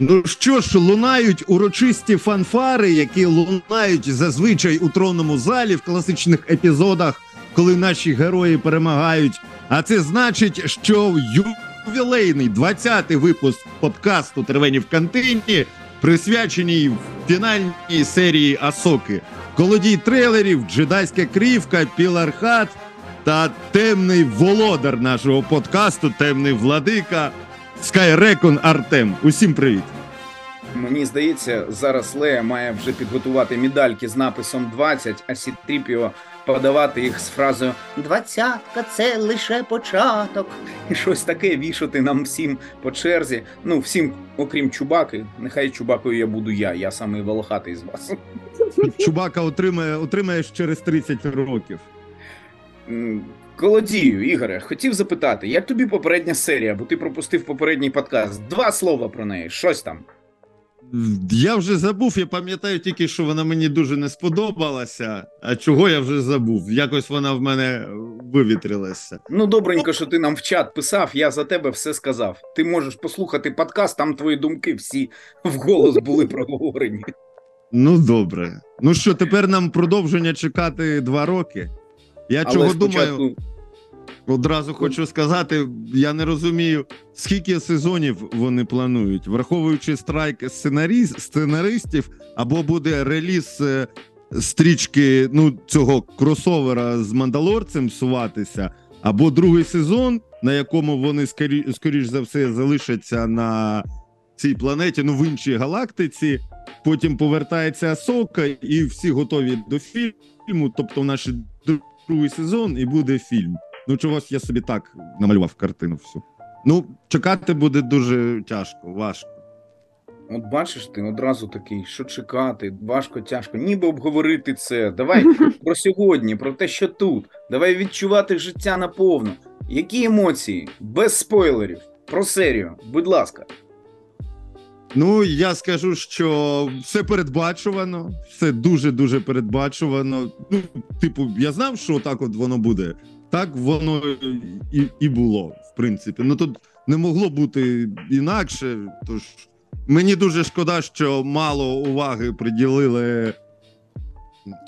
Ну що ж, лунають урочисті фанфари, які лунають зазвичай у тронному залі в класичних епізодах, коли наші герої перемагають. А це значить, що ювілейний 20-й випуск подкасту Тервені в кантині присвяченій фінальній серії Асоки. Колодій трейлерів, джедайська крівка, пілархат та темний володар нашого подкасту, темний владика. Скайрекон Артем. Усім привіт. Мені здається, зараз Лея має вже підготувати медальки з написом 20, а Сітріпіо подавати їх з фразою Двадцятка це лише початок. І щось таке вішати нам всім по черзі. Ну, всім, окрім Чубаки. Нехай Чубакою я буду я, я самий волохатий з вас. Чубака отримає, отримаєш через 30 років. Колодію, Ігоре, хотів запитати, як тобі попередня серія, бо ти пропустив попередній подкаст. Два слова про неї, щось там. Я вже забув, я пам'ятаю тільки, що вона мені дуже не сподобалася. А чого я вже забув? Якось вона в мене вивітрилася. Ну, добренько, що ти нам в чат писав, я за тебе все сказав. Ти можеш послухати подкаст, там твої думки всі вголос були проговорені. Ну добре. Ну що, тепер нам продовження чекати два роки. Я Але чого спочатку думаю, одразу хочу сказати, я не розумію, скільки сезонів вони планують, враховуючи страйк сценарі- сценаристів, або буде реліз е, стрічки ну, цього кросовера з мандалорцем суватися, або другий сезон, на якому вони скорі, скоріш за все залишаться на цій планеті, ну в іншій галактиці. Потім повертається Асока, і всі готові до фільму. Тобто, наш другий сезон і буде фільм. Ну, чогось я собі так намалював картину всю. Ну, чекати буде дуже тяжко, важко. От бачиш, ти одразу такий, що чекати, важко, тяжко, ніби обговорити це. Давай про сьогодні, про те, що тут. Давай відчувати життя наповну. Які емоції? Без спойлерів. Про серію, будь ласка. Ну, я скажу, що все передбачувано, все дуже дуже передбачувано. Ну, типу, я знав, що так от воно буде. Так воно і, і було, в принципі. Ну тут не могло бути інакше. Тож мені дуже шкода, що мало уваги приділили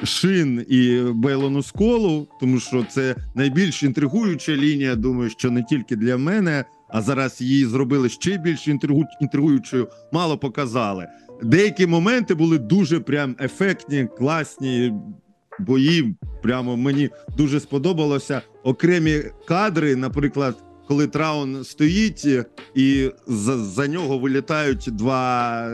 Шин і Бейлону Сколу, тому що це найбільш інтригуюча лінія. Думаю, що не тільки для мене, а зараз її зробили ще більш інтригу... інтригуючою. Мало показали. Деякі моменти були дуже прям ефектні, класні бої. Прямо мені дуже сподобалося. Окремі кадри, наприклад, коли Траун стоїть і за, за нього вилітають два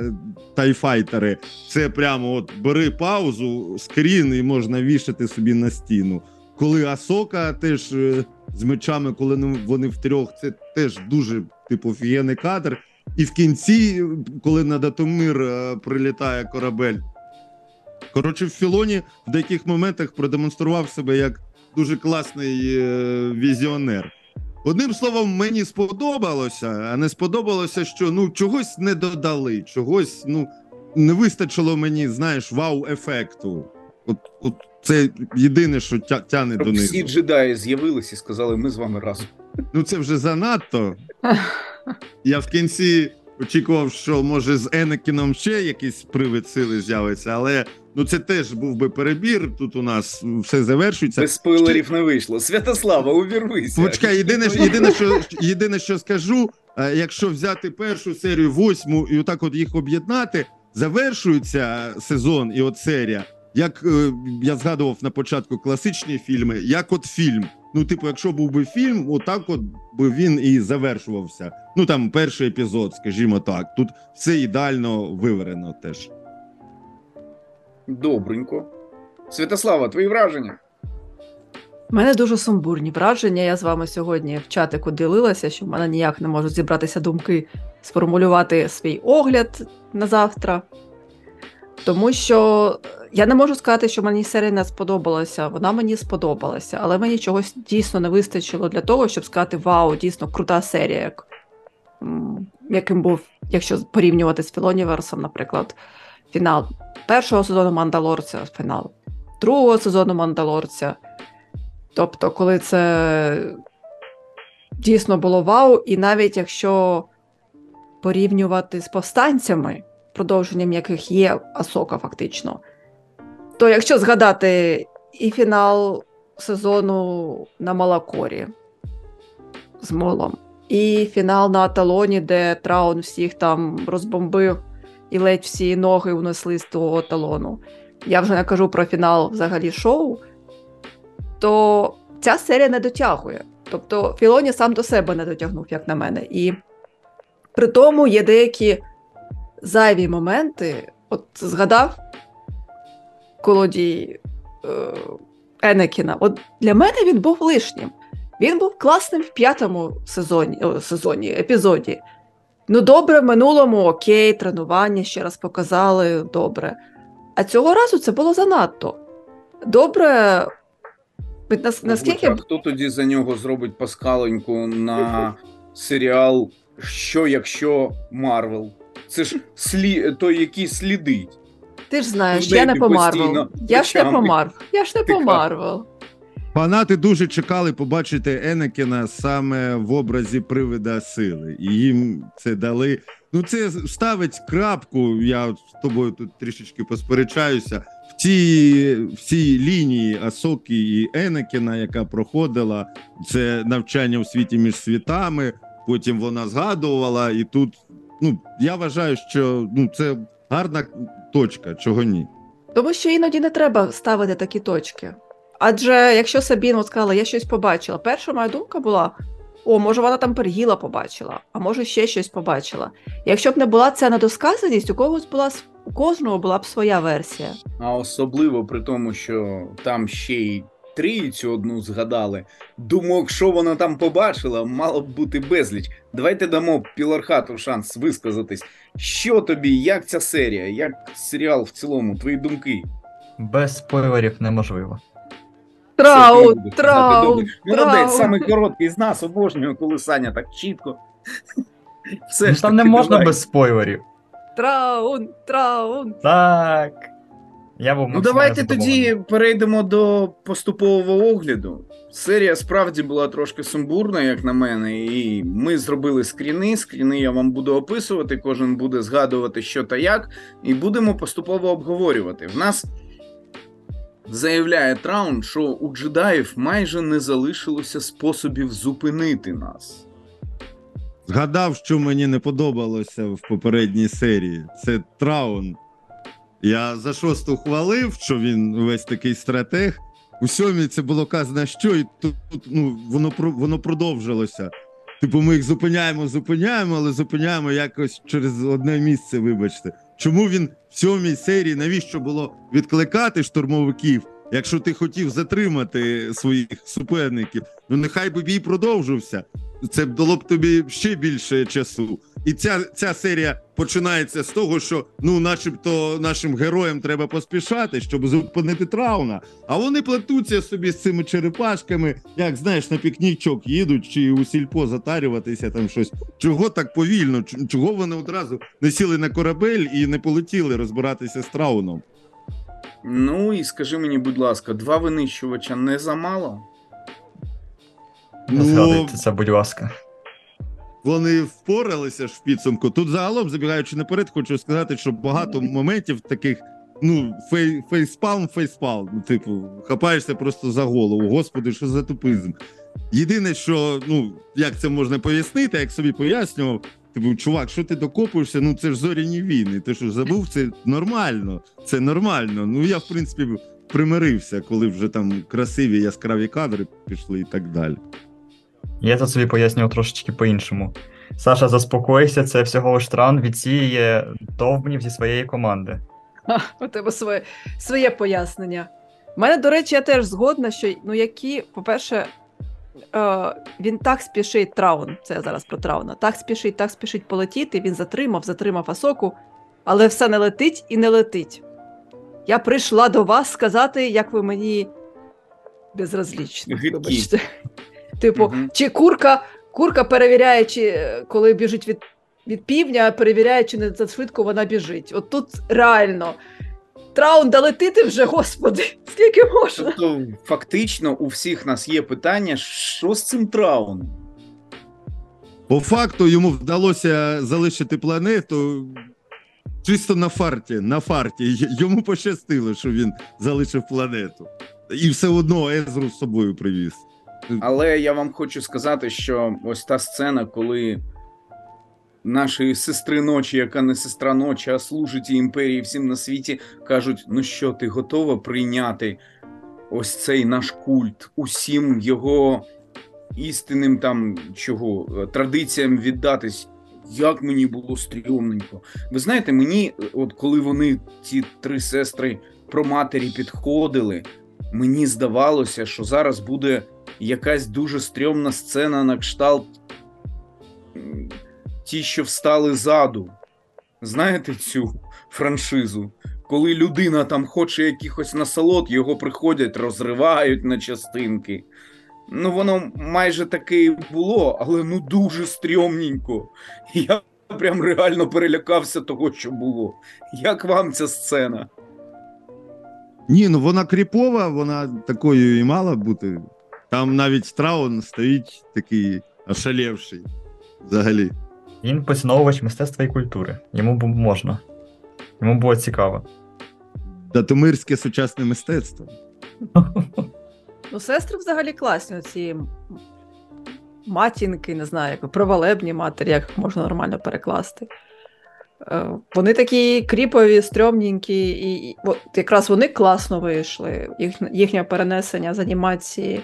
тайфайтери. Це прямо от бери паузу, скрін, і можна вішати собі на стіну. Коли Асока теж е, з мечами, коли ну, вони втрьох, це теж дуже типу офігенний кадр. І в кінці, коли на Датомир е, прилітає корабель. Коротше, в Філоні в деяких моментах продемонстрував себе як дуже класний е, візіонер. Одним словом, мені сподобалося, а не сподобалося, що ну чогось не додали, чогось ну не вистачило мені, знаєш, вау-ефекту. От, от це єдине, що тя, тяне Щоб донизу. всі джедаї з'явились і сказали, ми з вами разом. Ну це вже занадто. Я в кінці очікував, що може з Енекіном ще якийсь привид сили з'явиться, але ну це теж був би перебір. Тут у нас все завершується. Без спойлерів не вийшло. Святослава, увірвися. Почекай, єдине, єдине, що єдине, що скажу, е, якщо взяти першу серію, восьму, і отак от їх об'єднати, завершується сезон і от серія. Як е, я згадував на початку класичні фільми, як от фільм. Ну, типу, якщо був би фільм, отак от би він і завершувався. Ну там перший епізод, скажімо так. Тут все ідеально виверено теж. Добренько. Святослава, твої враження? У мене дуже сумбурні враження. Я з вами сьогодні в чатику ділилася, що в мене ніяк не можуть зібратися думки сформулювати свій огляд на завтра. Тому що я не можу сказати, що мені серія не сподобалася. Вона мені сподобалася, але мені чогось дійсно не вистачило для того, щоб сказати: Вау, дійсно крута серія, як, яким був, якщо порівнювати з Філоніверсом, наприклад, фінал першого сезону Мандалорця, фінал другого сезону Мандалорця. Тобто, коли це дійсно було вау, і навіть якщо порівнювати з повстанцями, продовженням яких є Асока, фактично, то якщо згадати і фінал сезону на Малакорі з молом, і фінал на Аталоні, де Траун всіх там розбомбив і ледь всі ноги унесли з того талону. Я вже не кажу про фінал взагалі шоу, то ця серія не дотягує. Тобто Філоні сам до себе не дотягнув, як на мене. І при тому є деякі зайві моменти. От згадав колодій е, Енекіна. От для мене він був лишнім. Він був класним в п'ятому сезоні, о, сезоні, епізоді. Ну, добре, в минулому окей, тренування ще раз показали, добре. А цього разу це було занадто. Добре. Нас, наскільки А хто тоді за нього зробить паскаленьку на серіал Що якщо Марвел? Це ж слі... той, який слідить. Ти ж знаєш, я не ти по Марвел. Я ж не по Марвел. Я ж не по. Марвел. Фанати дуже чекали побачити Енекіна саме в образі привида сили, і їм це дали. Ну, це ставить крапку. Я з тобою тут трішечки посперечаюся. В цій, в цій лінії Асоки і Енекіна, яка проходила це навчання у світі між світами. Потім вона згадувала, і тут ну я вважаю, що ну це гарна точка, чого ні. Тому що іноді не треба ставити такі точки. Адже якщо Сабіна сказала, я щось побачила, перша моя думка була: о, може, вона там пергіла побачила, а може ще щось побачила. Якщо б не була ця недосказаність, у когось була у кожного була б своя версія. А особливо при тому, що там ще й трійцю одну згадали. Думок, що вона там побачила, мало б бути безліч. Давайте дамо Пілархату шанс висказатись. Що тобі, як ця серія, як серіал в цілому, твої думки? Без спойлерів неможливо. Казати, Траун, добре. Молодець, самий короткий з нас обожнюю, коли Саня так чітко. Все Ну, ж там не можна давай. без спойлерів. Траун, траун. Так. Я був Ну давайте задоволений. тоді перейдемо до поступового огляду. Серія справді була трошки сумбурна, як на мене, і ми зробили скріни. Скріни я вам буду описувати, кожен буде згадувати, що та як, і будемо поступово обговорювати. В нас заявляє Траун, що у джедаїв майже не залишилося способів зупинити нас. Згадав, що мені не подобалося в попередній серії. Це Траун. Я за шосту хвалив, що він весь такий стратег. У сьомій це було казано, що і тут ну, воно, воно продовжилося. Типу, ми їх зупиняємо, зупиняємо, але зупиняємо якось через одне місце, вибачте. Чому він в сьомій серії навіщо було відкликати штурмовиків, якщо ти хотів затримати своїх суперників? Ну нехай би бій продовжився. Це б дало б тобі ще більше часу. І ця, ця серія починається з того, що ну, начебто, нашим героям треба поспішати, щоб зупинити трауна. А вони плетуться собі з цими черепашками, як знаєш, на пікнічок їдуть чи у сільпо затарюватися там щось. Чого так повільно? Чого вони одразу не сіли на корабель і не полетіли розбиратися з трауном? Ну і скажи мені, будь ласка, два винищувача не замало? Ну, згадуйте це, будь ласка. вони впоралися ж в підсумку. Тут загалом, забігаючи наперед, хочу сказати, що багато моментів таких. Ну, фей, фейспалм, фейспалм. Ну, типу, хапаєшся просто за голову. Господи, що за тупизм. Єдине, що ну як це можна пояснити, як собі пояснював. Типу, чувак, що ти докопуєшся? Ну це ж зоряні війни. Ти що забув? Це нормально. Це нормально. Ну я в принципі примирився, коли вже там красиві яскраві кадри пішли і так далі. Я тут собі пояснював трошечки по-іншому. Саша, заспокойся, це всього лиш тран відсіє довбнів зі своєї команди. Ха, у тебе своє, своє пояснення. У мене, до речі, я теж згодна, що ну які, по-перше, він так спішить Траун, це я зараз про Трауна, так спішить, так спішить полетіти, він затримав, затримав Асоку, але все не летить і не летить. Я прийшла до вас сказати, як ви мені безразлічні. Гидкі. Вибачте. Типу, чи курка, курка перевіряє, чи е, коли біжить від, від півдня, перевіряє, чи не за швидко вона біжить. От тут реально. Траун, да летити вже, господи, скільки можна? Тобто, фактично, у всіх нас є питання, що з цим трауном? По факту йому вдалося залишити планету чисто на фарті. На фарті. Йому пощастило, що він залишив планету. І все одно Езру з собою привіз. Але я вам хочу сказати, що ось та сцена, коли нашої сестри ночі, яка не сестра ночі, а служить імперії всім на світі, кажуть: ну що, ти готова прийняти ось цей наш культ, усім його істинним там чого, е, традиціям віддатись. Як мені було стрьомненько. Ви знаєте, мені, е, от коли вони, ці три сестри про матері підходили, мені здавалося, що зараз буде якась дуже стрьомна сцена на кшталт ті, що встали ззаду. Знаєте цю франшизу? Коли людина там хоче якихось насолод, його приходять, розривають на частинки. Ну, воно майже таке і було, але ну дуже стрьомненько. Я прям реально перелякався того, що було. Як вам ця сцена? Ні, ну вона кріпова, вона такою і мала бути. Там навіть Траун стоїть такий ошалевший взагалі. Він поціновувач мистецтва і культури. Йому б можна. Йому було цікаво. Датомирське сучасне мистецтво. Ну, сестри взагалі класні, ці матінки, не знаю, як провалебні матері, як їх можна нормально перекласти. Е, Вони такі кріпові, стрьомненькі, і, і от якраз вони класно вийшли. Їх, їхнє перенесення з анімації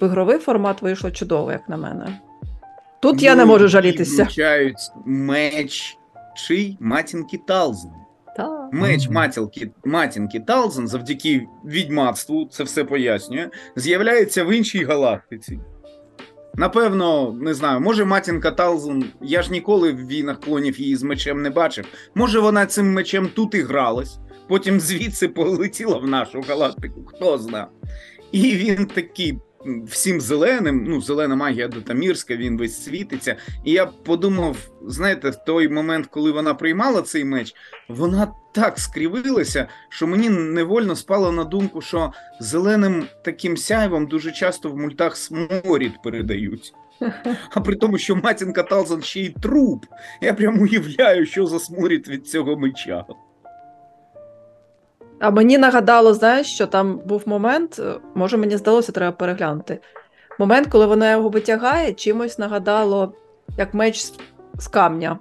в ігровий формат вийшло чудово, як на мене. Тут я не Ну, можу жалітися. Включають меч чий матінки Талзен. Та. Меч матінки, матінки Талзен завдяки відьмацтву, це все пояснює, з'являється в іншій галактиці. Напевно, не знаю, може матінка Талзен, я ж ніколи в війнах клонів її з мечем не бачив. Може, вона цим мечем тут і гралась, потім звідси полетіла в нашу галактику, хто зна. І він такий всім зеленим, ну, зелена магія Дотамірська, він весь світиться. І я подумав, знаєте, в той момент, коли вона приймала цей меч, вона так скривилася, що мені невольно спало на думку, що зеленим таким сяйвом дуже часто в мультах сморід передають. А при тому, що матінка Талзан ще й труп. Я прям уявляю, що за сморід від цього меча. А мені нагадало, знаєш, що там був момент, е, може мені здалося, треба переглянути. Момент, коли вона його витягає, чимось нагадало, як меч з- з камня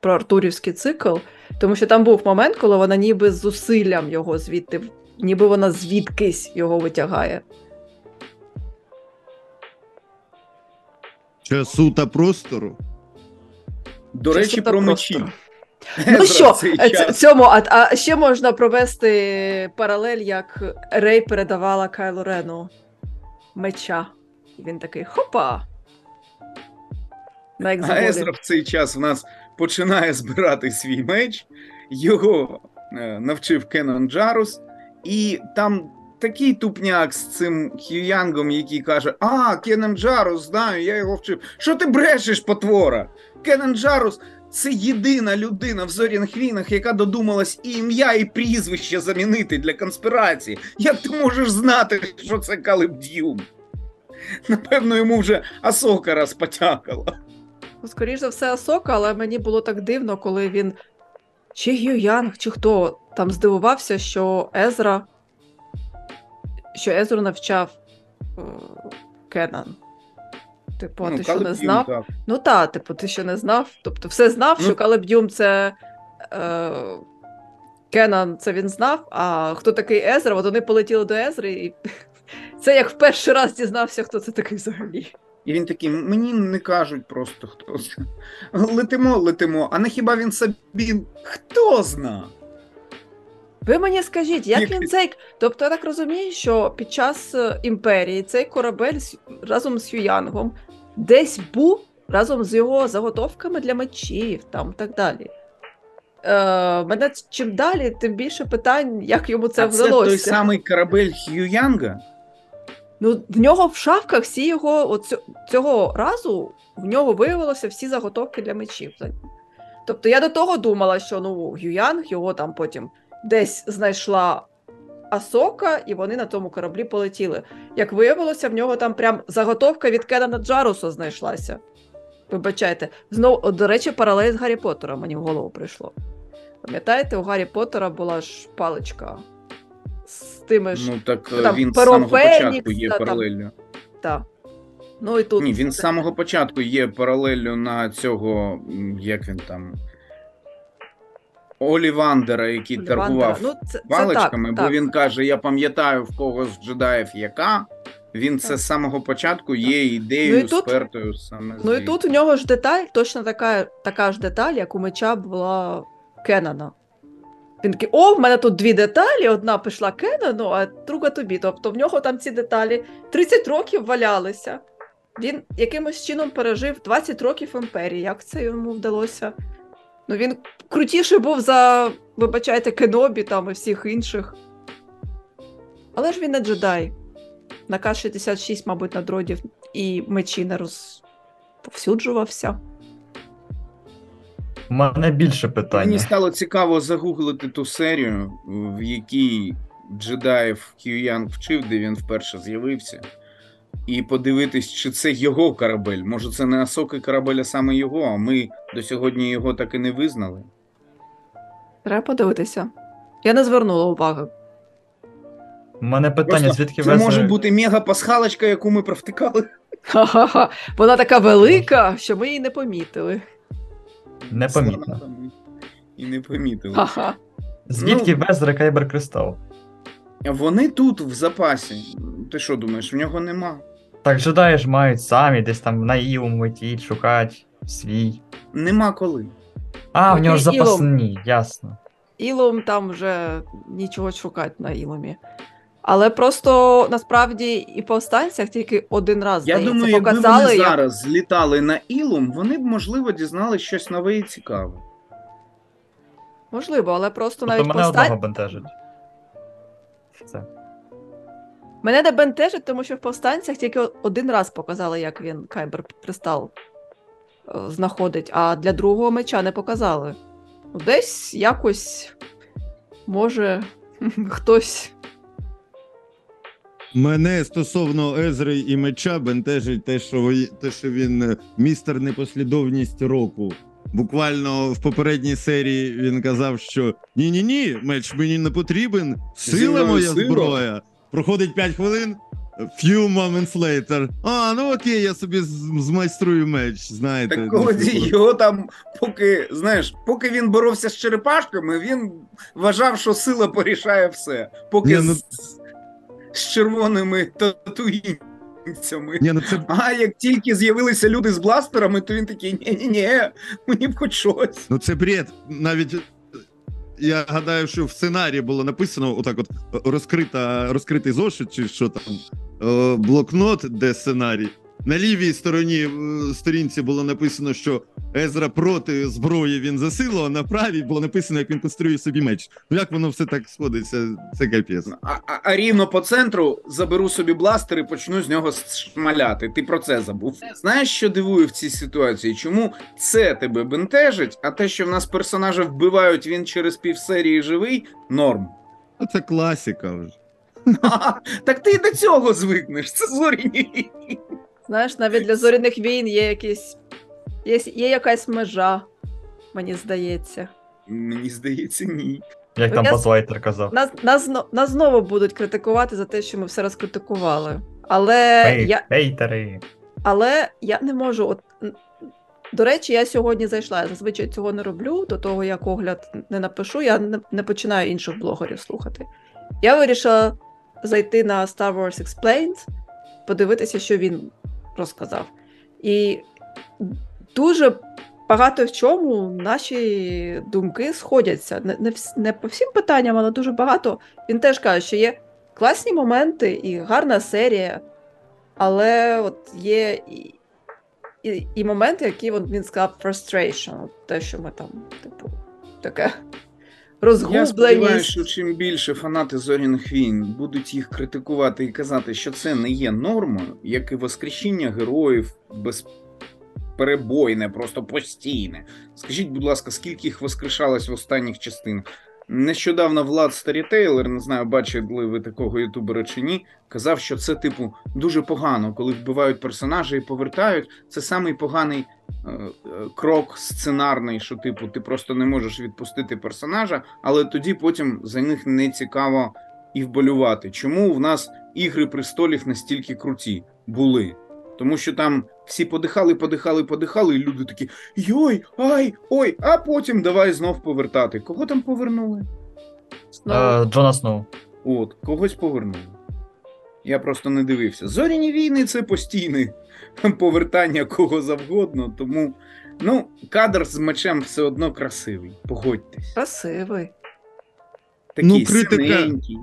про Артурівський цикл. Тому що там був момент, коли вона ніби з зусиллям його звідти, ніби вона звідкись його витягає. Часу та простору. До речі, суто про мечі. Ну що, е, цьому, а, а ще можна провести паралель, як Рей передавала Кайлу Рену меча. І він такий хопа. На А. Езра в цей час в нас починає збирати свій меч, його е, навчив Кеннон Джарус, і там такий тупняк з цим Х'юянгом, який каже: А, Кеннон Джарус, знаю, я його вчив. Що ти брешеш, потвора? Кеннон Джарус це єдина людина в Зорінхвінах, яка додумалась і ім'я, і прізвище замінити для конспірації. Як ти можеш знати, що це Калиб Дюм? Напевно, йому вже Асока раз потякала. Ну, Скоріш за все, Асока, але мені було так дивно, коли він. Чи Гю Янг, чи хто там здивувався, що Езра. Що Езру навчав е, Кенан. Типу, а ти що не знав? так. Ну та, типу, ти ще не знав. Тобто, все знав, Ну- що Калеб Дюм це. Е, Кенан це він знав, а хто такий Езра, от вони полетіли до Езри, і це як в перший раз дізнався, хто це такий взагалі. І він такий, мені не кажуть просто хто це. Летимо, летимо, а не хіба він собі хто зна? Ви мені скажіть, як він цей. Тобто я так розумію, що під час е, імперії цей корабель разом з Юянгом десь був разом з його заготовками для мечів там так далі. Е, мене чим далі, тим більше питань, як йому це а вдалося. це той самий корабель Хью Янга? Ну, в нього в шафках всі його от цю- цього разу в нього виявилося всі заготовки для мечів. Тобто я до того думала, що ну Юянг його там потім десь знайшла Асока, і вони на тому кораблі полетіли. Як виявилося, в нього там прям заготовка від Кенана Джаруса знайшлася. Вибачайте, знову, до речі, паралель з Гаррі Поттером мені в голову прийшло. Пам'ятаєте, у Гаррі Поттера була ж паличка з тими ж. Ну так там, він з самого початку є там. паралеллю. Та. Ну і тут. Ні, він з самого початку є паралеллю на цього, як він там. Олівандера, який Олівандера. торгував Ну, це, це паличками, так, бо так. він каже: Я пам'ятаю в когось з джедаїв яка. Він це з самого початку є ідеєю Ну спертою саме Ну і тут у нього ж деталь, точно така, така ж деталь, як у меча була Кеннона. Він такий, о, в мене тут дві деталі, одна пішла Кеннону, а друга тобі. Тобто в нього там ці деталі 30 років валялися. Він якимось чином пережив 20 років імперії. Як це йому вдалося? Ну він крутіший був за, вибачайте, Кенобі там і всіх інших. Але ж він не джедай. На К-66, мабуть, на дродів і мечі не розповсюджувався. У мене більше Мені стало цікаво загуглити ту серію, в якій джедаїв К'юянг вчив, де він вперше з'явився, і подивитись, чи це його корабель. Може, це не Асоки корабель, а саме його, а ми до сьогодні його так і не визнали. Треба подивитися. Я не звернула уваги. У мене питання, Просто звідки Це везли... може бути мега-пасхалочка, яку ми провтикали. Ха-ха-ха. Вона така велика, що ми її не помітили. Непомітно. І не помітили. Ха-ха. Звідки Ну- везли Кайбер Кристал? Вони тут в запасі. Ти що думаєш, в нього нема? Так джедаї ж мають самі десь там на Іум летіть, шукати свій. Нема коли. А, в нього ж Ілом. запасні, ясно. Ілом там вже нічого шукати на Іломі. Але просто насправді і повстанцях тільки один раз Я здається, думаю, якби показали, вони як... зараз злітали на Ілум, вони б, можливо, дізналися щось нове і цікаве. можливо, але просто Тобто навіть мене повстань... одного бентежить. Це. Мене не бентежить, тому що в повстанцях тільки один раз показали, як він Кайбер Кристал е, знаходить, а для другого меча не показали. Ну, Десь якось може хтось. Мене стосовно Езри і меча бентежить те, що ви- те, що він е, містер непослідовність року. Буквально в попередній серії він казав, що ні, ні, ні, меч мені не потрібен. Сила моя сила». зброя. Проходить 5 хвилин. Few moments later. А, ну окей, я собі змайструю меч. Знаєте. Так типу. його там, поки, знаєш, поки він боровся з черепашками, він вважав, що сила порішає все. Поки Ні, ну- з, з червоними татуїнцями. Ні, ну це А як тільки з'явилися люди з бластерами, то він такий: ні-ні-ні, мені б хоч щось. Ну це бред. Навіть я гадаю, що в сценарії було написано отак: от розкрита, розкритий зошит, чи що там, е, блокнот, де сценарій. На лівій стороні е, сторінці було написано, що Езра проти зброї він за силу, а на правій було написано, як він конструює собі меч. Ну як воно все так сходиться? Це капець. А, а, а рівно по центру заберу собі бластер і почну з нього шмаляти. Ти про це забув. Знаєш, що дивує в цій ситуації? Чому це тебе бентежить, а те, що в нас персонажа вбивають, він через півсерії живий, норм. Ну, Це класика вже. Так ти й до цього звикнеш. Це зоріні. Знаєш, навіть для зоряних війн є якісь. Є, є якась межа, мені здається. Мені здається, ні. Як Ну, там Патлайтер казав. Нас, нас, нас знову будуть критикувати за те, що ми все розкритикували. Але Ей, я, Хейтери. але я не можу. От, до речі, я сьогодні зайшла. Я зазвичай цього не роблю. До того, як огляд не напишу, я не, не починаю інших блогерів слухати. Я вирішила зайти на Star Wars Explained, подивитися, що він розказав. І дуже багато в чому наші думки сходяться. Не, не, не по всім питанням, але дуже багато. Він теж каже, що є класні моменти і гарна серія, але от є і, і, і моменти, які він сказав frustration, те, що ми там, типу, таке Я сподіваюся, що чим більше фанати зоряних війн будуть їх критикувати і казати, що це не є нормою, як і воскрешіння героїв безперебойне, просто постійне. Скажіть, будь ласка, скільки їх воскрешалось в останніх частинах? Нещодавно Влад Старітейлер, не знаю, бачили ви такого ютубера чи ні, казав, що це, типу, дуже погано, коли вбивають персонажа і повертають. Це самий поганий е, е, крок сценарний, що типу, ти просто не можеш відпустити персонажа, але тоді потім за них не цікаво і вболювати. Чому в нас ігри престолів настільки круті були? Тому що там всі подихали, подихали, подихали, і люди такі йой, ай, ой, а потім давай знов повертати. Кого там повернули? Е, Джона Сноу. От, когось повернули. Я просто не дивився. Зоряні війни це постійне повертання кого завгодно, тому ну, кадр з мечем все одно красивий. Погодьтесь. Красивий. Такий Ну, критика- синенький.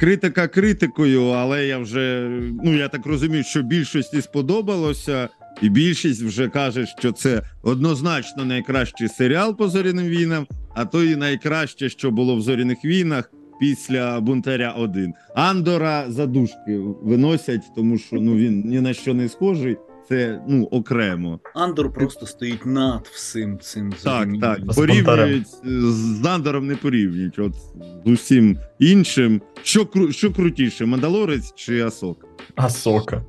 Критика критикою, але я вже ну я так розумію, що більшості сподобалося, і більшість вже каже, що це однозначно найкращий серіал по зоряним війнам, а то і найкраще, що було в зоряних війнах після Бунтаря 1. Андора задушки виносять, тому що ну він ні на що не схожий. Це ну окремо. Андор просто стоїть над всім цим Так, так. Порівнюють з Андором не порівнюють. От з усім іншим. Що кру- що крутіше, Мандалорець чи Асок? Асока.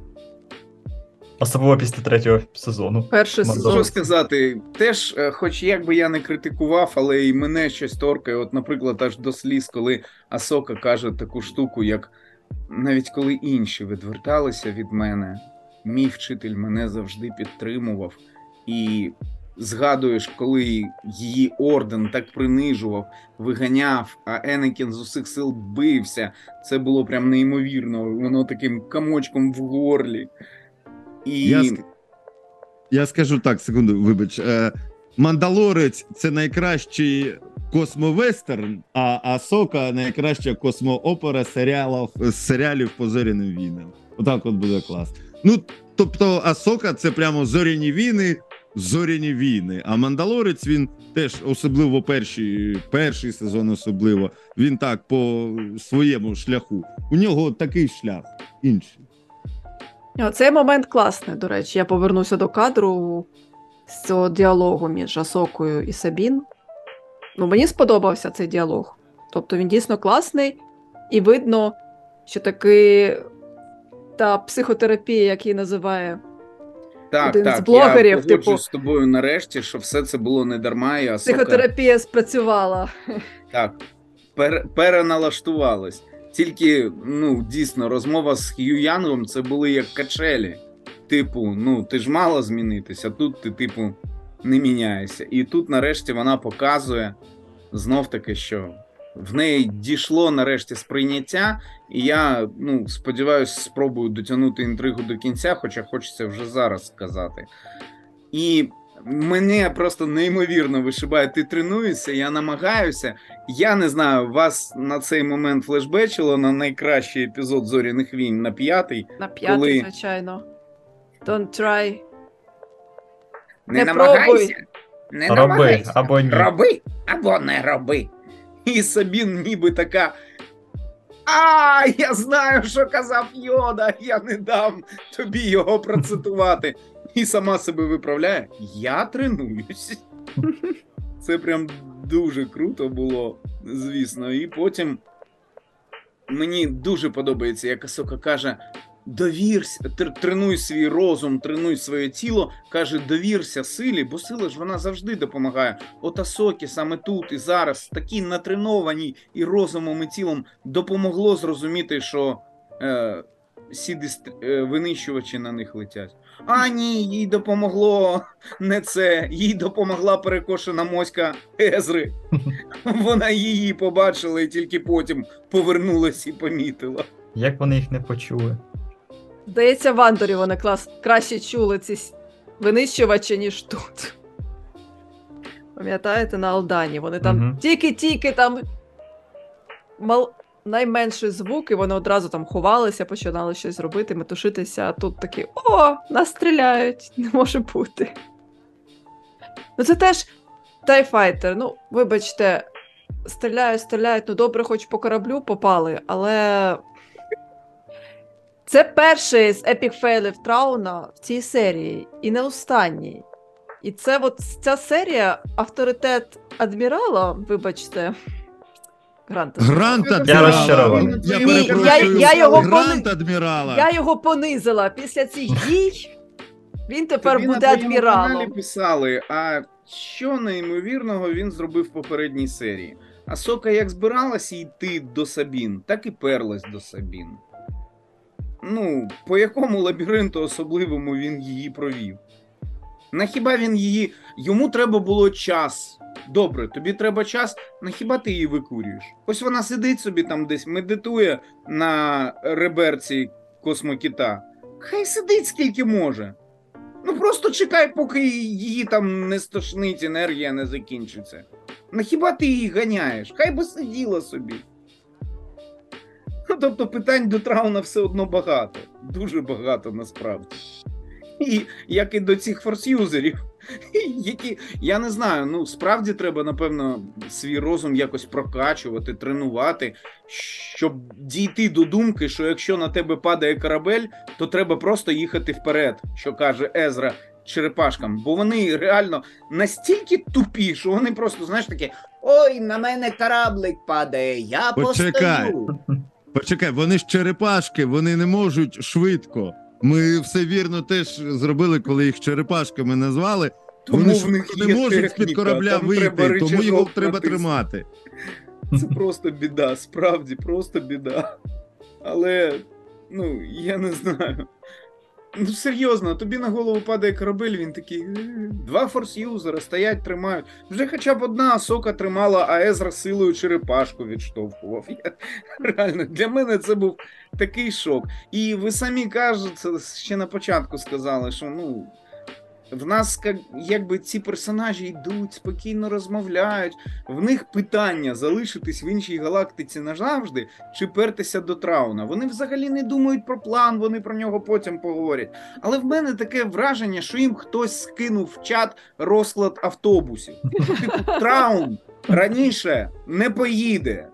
Особливо після третього сезону. Перший сезон. Що сказати, теж, е, хоч як би я не критикував, але і мене щось торкає. От, наприклад, аж до сліз, коли Асока каже таку штуку, як навіть коли інші відверталися від мене, мій вчитель мене завжди підтримував. І згадуєш, коли її орден так принижував, виганяв, а Енекін з усіх сил бився. Це було прям неймовірно. Воно таким комочком в горлі. І Я, ск- я скажу так, секунду, вибач. Е, Мандалорець це найкращий космовестерн, а Асока найкраща космоопера серіалів, серіалів по зоряним війнам. Отак от буде клас. Ну, тобто, Асока це прямо зоряні війни, зоряні війни. А Мандалорець він теж особливо перший, перший сезон, особливо. Він так по своєму шляху. У нього такий шлях інший. Цей момент класний, до речі. Я повернуся до кадру з цього діалогу між Асокою і Сабін. Ну, мені сподобався цей діалог. Тобто він дійсно класний, і видно, що таки та психотерапія, як її називає Так, один з блогерів, я типу- з тобою нарешті, що все це було не дарма, і Асока психотерапія спрацювала. так, пер, переналаштувалась. Тільки, ну, дійсно, розмова з Хью Янгом це були як качелі. Типу, ну, ти ж мала змінитися, тут ти, типу, не міняєшся. І тут, нарешті, вона показує знов таки, що в неї дійшло нарешті сприйняття, і я ну, сподіваюся, спробую дотягнути інтригу до кінця, хоча хочеться вже зараз сказати. І мене просто неймовірно вишибає. Ти тренуєшся, я намагаюся. Я не знаю, вас на цей момент флешбечило на найкращий епізод зоряних війн на п'ятий. На п'ятий, Коли- звичайно. Don't try. Не, Не намагайся. Не Роби намагайся. або ні. Роби або не роби. І Сабін ніби така. А, я знаю, що казав Йода, я не дам тобі його процитувати. І сама себе виправляє. Я тренуюсь. Це прям дуже круто було, звісно. І потім мені дуже подобається, як Асока каже: довірся, тр- тренуй свій розум, тренуй своє тіло. Каже, довірся силі, бо сила ж вона завжди допомагає. От Асокі саме тут і зараз, такі натреновані і розумом, і тілом допомогло зрозуміти, що е, сіди е, винищувачі на них летять. А ні, їй допомогло не це. Їй допомогла перекошена моська Езри. Вона її побачила і тільки потім повернулась і помітила. Як вони їх не почули? Здається, в Андорі вони клас... краще чули ці с- винищувачі, ніж тут. Пам'ятаєте, на Алдані? Вони там Мгм. тільки-тільки там мал... найменший звук, і вони одразу там ховалися, починали щось робити, метушитися, а тут такі: о, нас стріляють, не може бути. Ну це теж TIE fighter. Ну, вибачте, стріляють, стріляють, ну добре, хоч по кораблю попали, але. Це перший з epic fail ів Трауна в цій серії, і не останній. І це от ця серія авторитет адмірала, вибачте. Гранд. Гранд Я адмірала. розчарований. Я Я- перепрошую. я його Гранд адмірала. Я його понизила після цих дій. Він тепер Тобі буде на адміралом. писали, а що неймовірного він зробив в попередній серії? А Сока як збиралася йти до Сабін, так і перлась до Сабін. Ну, по якому лабіринту особливому він її провів? На хіба він її. Йому треба було час. Добре, тобі треба час, на хіба ти її викурюєш? Ось вона сидить собі там десь, медитує на реберці космокіта. Хай сидить скільки може. Ну просто чекай, поки її там не стошнить, енергія не закінчиться. На хіба ти її ганяєш? Хай би сиділа собі. Ну, тобто питань до Трауна все одно багато. Дуже багато насправді. І як і до цих форсюзерів, які, я не знаю, ну справді треба, напевно, свій розум якось прокачувати, тренувати, щоб дійти до думки, що якщо на тебе падає корабель, то треба просто їхати вперед, що каже Езра черепашкам, бо вони реально настільки тупі, що вони просто, знаєш, такі: ой, на мене кораблик падає, я Почекай. постою. Почекай, вони ж черепашки, вони не можуть швидко. Ми все вірно теж зробили, коли їх черепашками назвали. Тому вони ж не можуть з-під корабля вийти, тому його треба натиск. тримати. Це просто біда, справді просто біда. Але, ну, я не знаю. Ну, серйозно, тобі на голову падає корабель, він такий. «Е, Два форс-юзера стоять, тримають. Вже хоча б одна сока тримала, а Езра силою черепашку відштовхував. Я, реально, для мене це був такий шок. І ви самі кажете, ще на початку сказали, що ну. В нас як- якби ці персонажі йдуть, спокійно розмовляють. В них питання залишитись в іншій галактиці назавжди чи пертися до Трауна. Вони взагалі не думають про план, вони про нього потім поговорять. Але в мене таке враження, що їм хтось скинув в чат розклад автобусів. Типу, Траун раніше не поїде.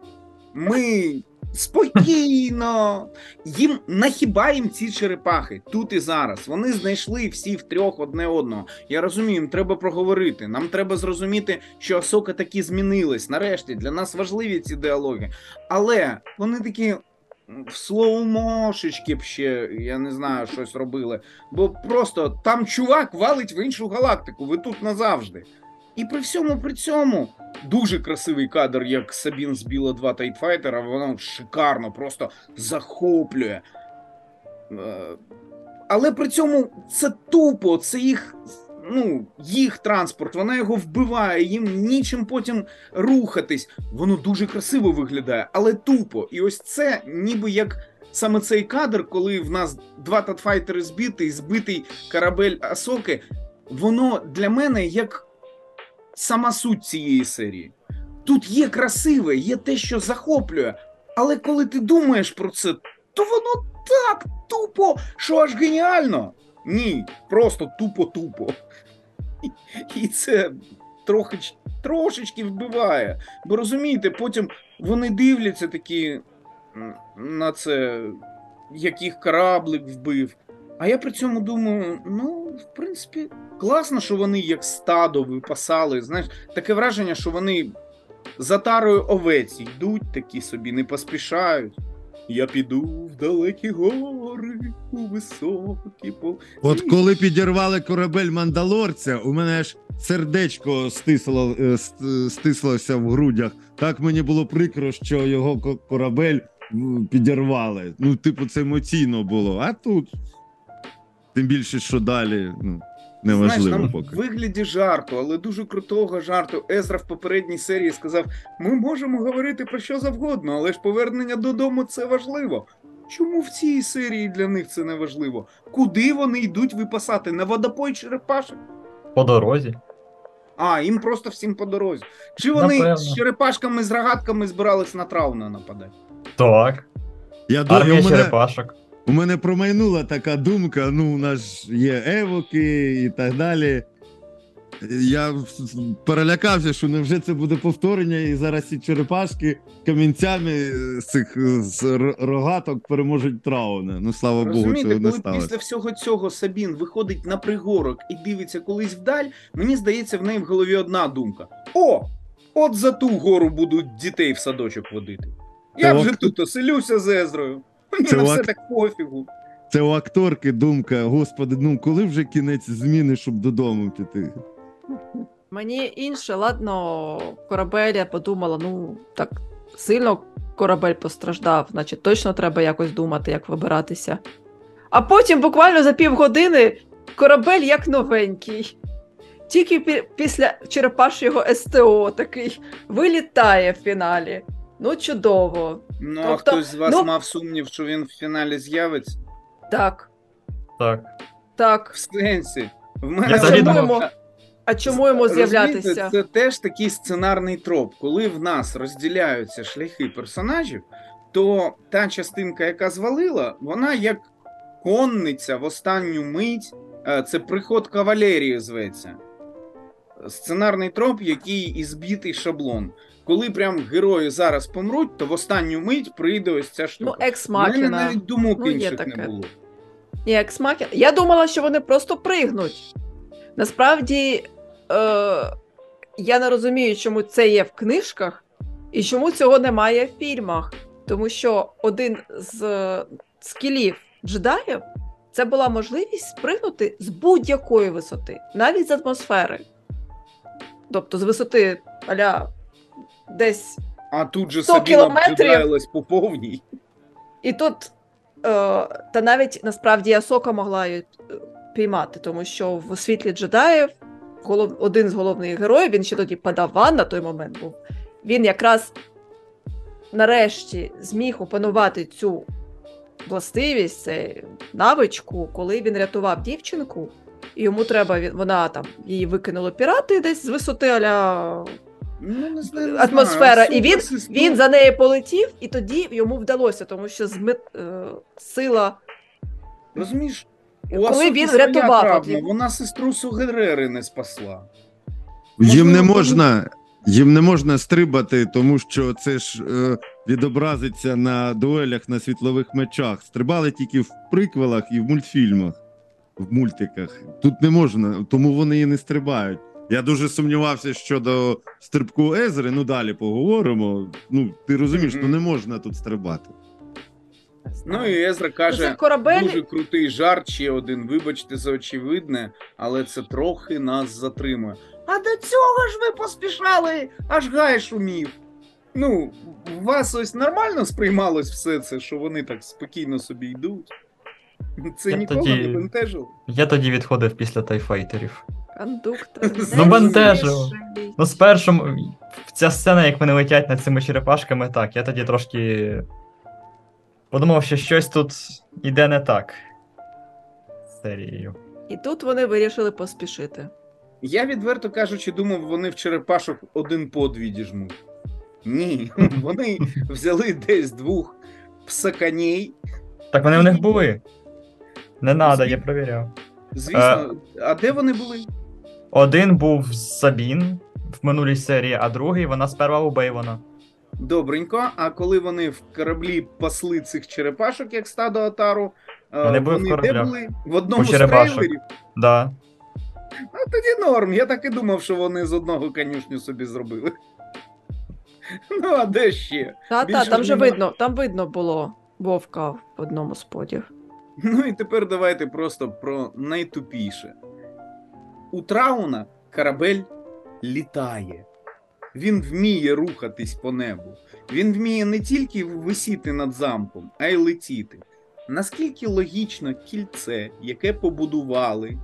Ми спокійно. Їм нахіба їм ці черепахи тут і зараз. Вони знайшли всі втрьох одне одного. Я розумію, їм треба проговорити. Нам треба зрозуміти, що Асока таки змінилась. Нарешті для нас важливі ці діалоги. Але вони такі. В слоумошечки б ще, я не знаю, щось робили. Бо просто там чувак валить в іншу галактику, ви тут назавжди. І при всьому при цьому дуже красивий кадр, як Сабін збила два тайтфайтера, воно шикарно, просто захоплює. Е, Але при цьому це тупо, це їх, ну, їх транспорт, вона його вбиває, їм нічим потім рухатись. Воно дуже красиво виглядає, але тупо. І ось це ніби як саме цей кадр, коли в нас два татфайтери збитий, збитий корабель Асоки, воно для мене як сама суть цієї серії. Тут є красиве, є те, що захоплює, але коли ти думаєш про це, то воно так тупо, що аж геніально. Ні, просто тупо-тупо. І, це трохи, трошечки вбиває. Бо розумієте, потім вони дивляться такі на це, як їх кораблик вбив. А я при цьому думаю: ну, в принципі, класно, що вони як стадо випасали. Знаєш, таке враження, що вони за тарою овець йдуть такі собі, не поспішають. Я піду в далекі гори, у високі пол. От коли підірвали корабель мандалорця, у мене аж сердечко стисло, е, стислося в грудях. Так мені було прикро, що його корабель підірвали. Ну, типу, це емоційно було. А тут тим більше, що далі, ну, неважливо Знаєш, там поки. в вигляді жарту, але дуже крутого жарту. Езра в попередній серії сказав: ми можемо говорити про що завгодно, але ж повернення додому це важливо. Чому в цій серії для них це не важливо? Куди вони йдуть випасати? На водопой черепашок? По дорозі. А, їм просто всім по дорозі. Чи вони Напевно. з черепашками з рогатками збирались на трауна нападати? Так. Я думаю, Армія мене, черепашок. У мене промайнула така думка: ну, у нас є евоки і так далі. Я перелякався, що невже це буде повторення, і зараз ці черепашки камінцями з цих з рогаток переможуть трауна. Ну слава Богу, Розумієте, цього не сталося. після всього цього Сабін виходить на пригорок і дивиться колись вдаль, мені здається, в неї в голові одна думка: О! От за ту гору будуть дітей в садочок водити. Я Так. вже тут оселюся з Езрою. Це на все так пофігу. Це у акторки думка, господи, ну коли вже кінець зміни, щоб додому піти. Мені інше, ладно, корабель, я подумала, ну так сильно корабель постраждав, значить точно треба якось думати, як вибиратися. А потім буквально за півгодини корабель як новенький. Тільки пі- після черепашого СТО такий вилітає в фіналі. Ну, чудово. Ну, а Тобто, хтось з вас ну- мав сумнів, що він в фіналі з'явиться? Так, Так. так. В сенсі. В Я мене взагалі чому йому, а чому йому Розумієте, з'являтися? Це теж такий сценарний троп. Коли в нас розділяються шляхи персонажів, то та частинка, яка звалила, вона як конниця в останню мить. е, Це приход кавалерії зветься. Сценарний троп, який і збитий шаблон. Коли прям герої зараз помруть, то в останню мить прийде ось ця Ну, штука. У мене екс-макіна. навіть думок Ну, інших таке. не було. Ні, екс-макіна. Я думала, що вони просто пригнуть. Насправді, е, я не розумію, чому це є в книжках і чому цього немає в фільмах. Тому що один з е, скілів джедаїв це була можливість спригнути з будь-якої висоти, навіть з атмосфери. Тобто з висоти аля десь А тут же 100 Сабіна обджидаїлась по повній. І тут, е, та навіть насправді Асока могла її е, піймати, тому що в світлі джедаїв голов, один з головних героїв, він ще тоді падаван на той момент був. Він якраз нарешті зміг опанувати цю властивість, це навичку, коли він рятував дівчинку, і йому треба, вона там її викинули пірати десь з висоти аля Ну, не знаю, не атмосфера, знаю. і він, він за нею полетів, і тоді йому вдалося, тому що зми... е, сила. Розумієш? У Коли він своя врятував травма. Вона сестру Сугерери не спасла. Їм не можна, їм не можна стрибати, тому що це ж е, відобразиться на дуелях на світлових мечах. Стрибали тільки в приквелах і в мультфільмах, в мультиках. Тут не можна, тому вони і не стрибають. Я дуже сумнівався щодо стрибку Езри. Ну далі поговоримо. Ну ти розумієш, ну не можна тут стрибати. Ну і Езра Це каже: корабель. дуже крутий жарт, ще один. Вибачте за очевидне, але це трохи нас затримує. А до цього ж ви поспішали, аж гай шумів. Ну, у вас ось нормально сприймалось все це, що вони так спокійно собі йдуть. Це Я нікого тоді- не бентежило. Я тоді відходив після тайфайтерів. Кондуктор. Ну, бентежило. Ну, спершу ця сцена, як вони летять над цими черепашками, так, я тоді трошки подумав, що щось тут іде не так з серією. І тут вони вирішили поспішити. Я відверто кажучи, думав, вони в черепашок один по дві діжмуть. Ні, вони взяли десь двох псаканей. Так вони в них були. Не надо, я провіряв. Звісно, а де вони були? Один був Сабін в минулій серії, а другий вона сперва у Бейвона. Добренько. А коли вони в кораблі пасли цих черепашок, як стадо отару, е, Вони були в де були? В одному У з трейлерів. Да. А тоді норм. Я так і думав, що вони з одного конюшню собі зробили. Ну, а де ще? Та-та, там же видно, там видно було вовка в одному з подів. Ну і тепер давайте просто про найтупіше. У Трауна корабель літає. Він вміє рухатись по небу. Він вміє не тільки висіти над замком, а й летіти. Наскільки логічно кільце, яке побудували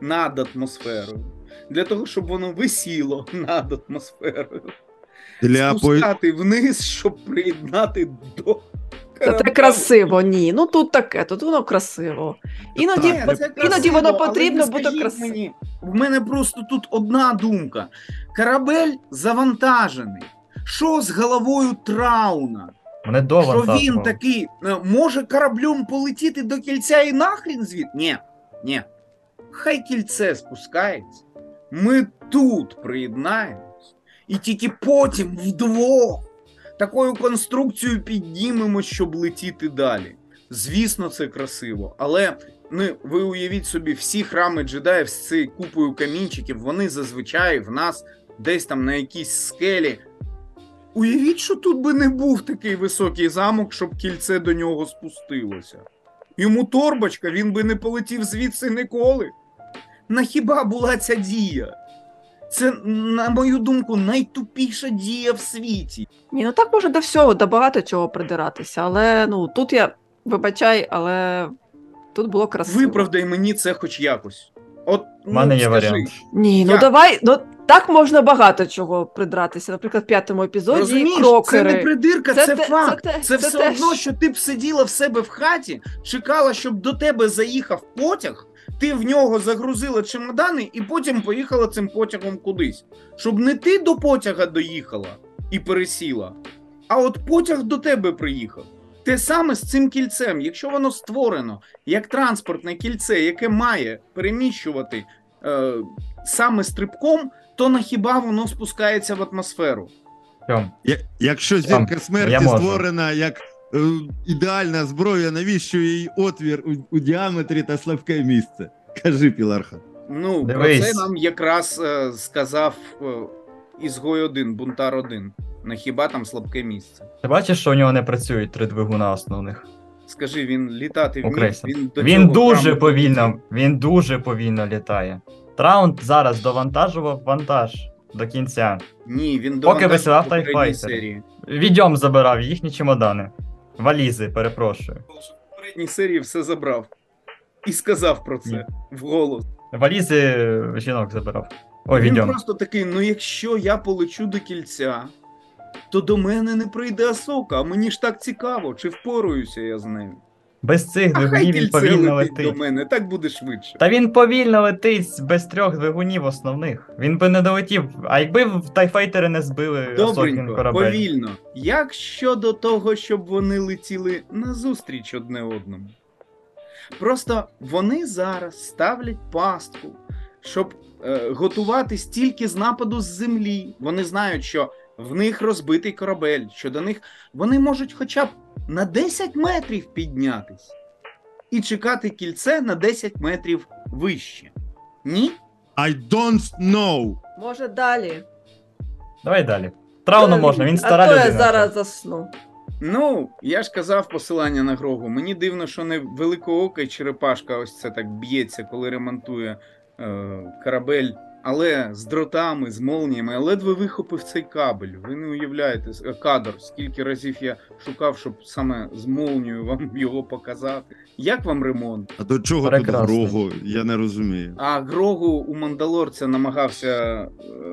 над атмосферою, для того, щоб воно висіло над атмосферою, Для спускати вниз, щоб приєднати до Та це красиво, ні. Ну тут таке, тут воно красиво. Іноді, Так, це іноді воно потрібно бути скажіть. Мені, в мене просто тут одна думка: корабель завантажений. Що з головою Трауна? До Що він такий е, може кораблем полетіти до кільця і нахрін звід? Ні, ні. Хай кільце спускається. Ми тут приєднаємось, і тільки потім вдвох такою конструкцією піднімемо, щоб летіти далі. Звісно, це красиво, але ну, ви уявіть собі, всі храми джедаїв з цією купою камінчиків, вони зазвичай в нас десь там на якійсь скелі. Уявіть, що тут би не був такий високий замок, щоб кільце до нього спустилося. Йому торбочка, він би не полетів звідси ніколи. На хіба була ця дія? Це, на мою думку, найтупіша дія в світі. Ні, ну так може до всього, до багато чого придиратися. Але ну тут я вибачай, але тут було красиво. Виправдай мені це хоч якось. От, У мене є Ну, скажи, варіант. Ні, ну Як? давай, ну так можна багато чого придратися. Наприклад, в п'ятому епізоді Розумієш, крокери. це не придирка, це, Це те- факт. це Це, те- це все теж. одно, що ти б сиділа в себе в хаті, чекала, щоб до тебе заїхав потяг, ти в нього загрузила чемодани і потім поїхала цим потягом кудись. Щоб не ти до потяга доїхала і пересіла, а от потяг до тебе приїхав. Те саме з цим кільцем, якщо воно створено як транспортне кільце, яке має переміщувати е, саме стрибком, то на хіба воно спускається в атмосферу? Я- Якщо зірка смерті я можу. створена як ідеальна зброя, навіщо їй отвір у, у діаметрі та слабке місце? Кажи, Піларха. Ну, Дивись. про це нам якраз е, сказав е, Ізгой 1, Бунтар 1. На хіба там слабке місце? ти бачиш, що у нього не працюють три двигуна основних? Скажи, він літати вмів, Окрейся. він до Він цього дуже прямо- повільно, він дуже повільно літає. Траунд зараз довантажував вантаж до кінця. Ні, він Поки довантажив висилав в попередній серії. Відьом забирав їхні чемодани. Валізи, перепрошую. В попередній серії все забрав. І сказав про це вголос. Валізи е, жінок забирав. Ой, він відьом. просто такий: ну якщо я полечу до кільця, то до мене не прийде Асока, а мені ж так цікаво, чи впораюся я з нею. Без цих А двигунів він повільно летить летить. до мене, так буде швидше. Та він повільно летить без трьох двигунів основних. Він би не долетів. А якби в тайфайтери не збили Добренько, корабель. повільно. Як щодо того, щоб вони летіли назустріч одне одному? Просто вони зараз ставлять пастку, щоб е, готуватись тільки з нападу з землі. Вони знають, що в них розбитий корабель, що до них вони можуть хоча б на 10 метрів піднятись і чекати кільце на 10 метрів вище. Ні? I don't know. Може далі. Давай далі. Трауну можна, він стара а то людина. я зараз засну. Ну, я ж казав посилання на Грогу. Мені дивно, що не великоока черепашка ось це так б'ється, коли ремонтує е, корабель, але з дротами, з молніями, я ледве вихопив цей кабель. Ви не уявляєте кадр, скільки разів я шукав, щоб саме з молнією вам його показати. Як вам ремонт? А до чого Прекрасно. тут грогу? Я не розумію. А Грогу у Мандалорця намагався е,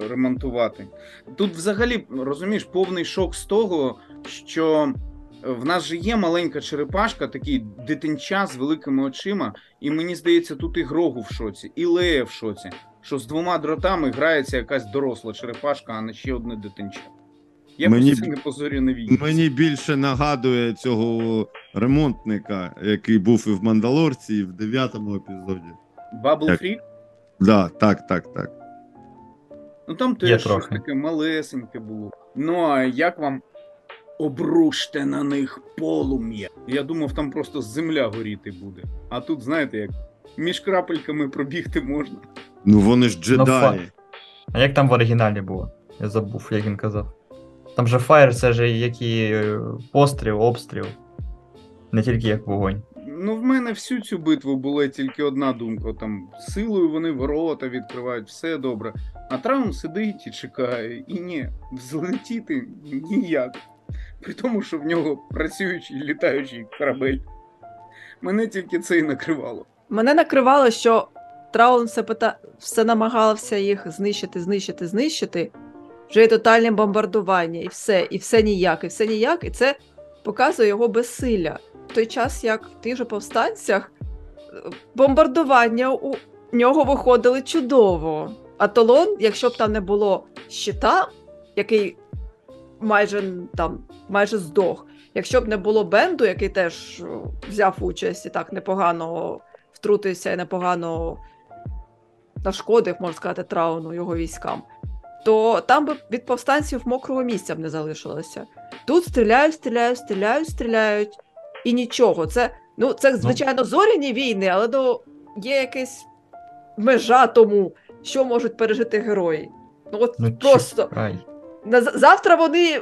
ремонтувати. Тут взагалі, розумієш, повний шок з того, що в нас же є маленька черепашка, такий дитинча з великими очима, і мені здається, тут і Грогу в шоці, і Лея в шоці, що з двома дротами грається якась доросла черепашка, а не ще одне дитинча. Якось Мені- це не позорі на війні. Мені більше нагадує цього ремонтника, який був і в Мандалорці, і в дев'ятому епізоді. Бабл Так. Да, так, так, так. Ну там теж щось таке малесеньке було. Ну а як вам обруште на них полум'я? Я думав, там просто земля горіти буде. А тут, знаєте, як між крапельками пробігти можна. Ну вони ж джедаї. факт. А як там в оригіналі було? Я забув, як він казав. Там же фаєр, це ж як і е, постріл, обстріл. Не тільки як вогонь. Ну, в мене всю цю битву була тільки одна думка: там силою вони ворота відкривають, все добре. А Траун сидить і чекає, і ні, взлетіти ніяк. При тому, що в нього працюючий літаючий корабель. Мене тільки це і накривало. Мене накривало, що Траун все, пита... все намагався їх знищити, знищити, знищити. Вже і тотальне бомбардування, і все, і все ніяк, і все ніяк, і це показує його безсилля. В той час, як в тих же повстанцях е, бомбардування у нього виходили чудово. А Толон, якщо б там не було щита, який майже там майже здох, якщо б не було Бенду, який теж взяв участь і так непогано втрутився і непогано нашкодив, можна сказати, трауну його військам, то там би від повстанців мокрого місця б не залишилося. Тут стріляють, стріляють, стріляють, стріляють, і нічого. Це, ну, це звичайно, зоряні війни, але ну, є якась межа тому, що можуть пережити герої. Ну, от Ну, просто чекай. на завтра вони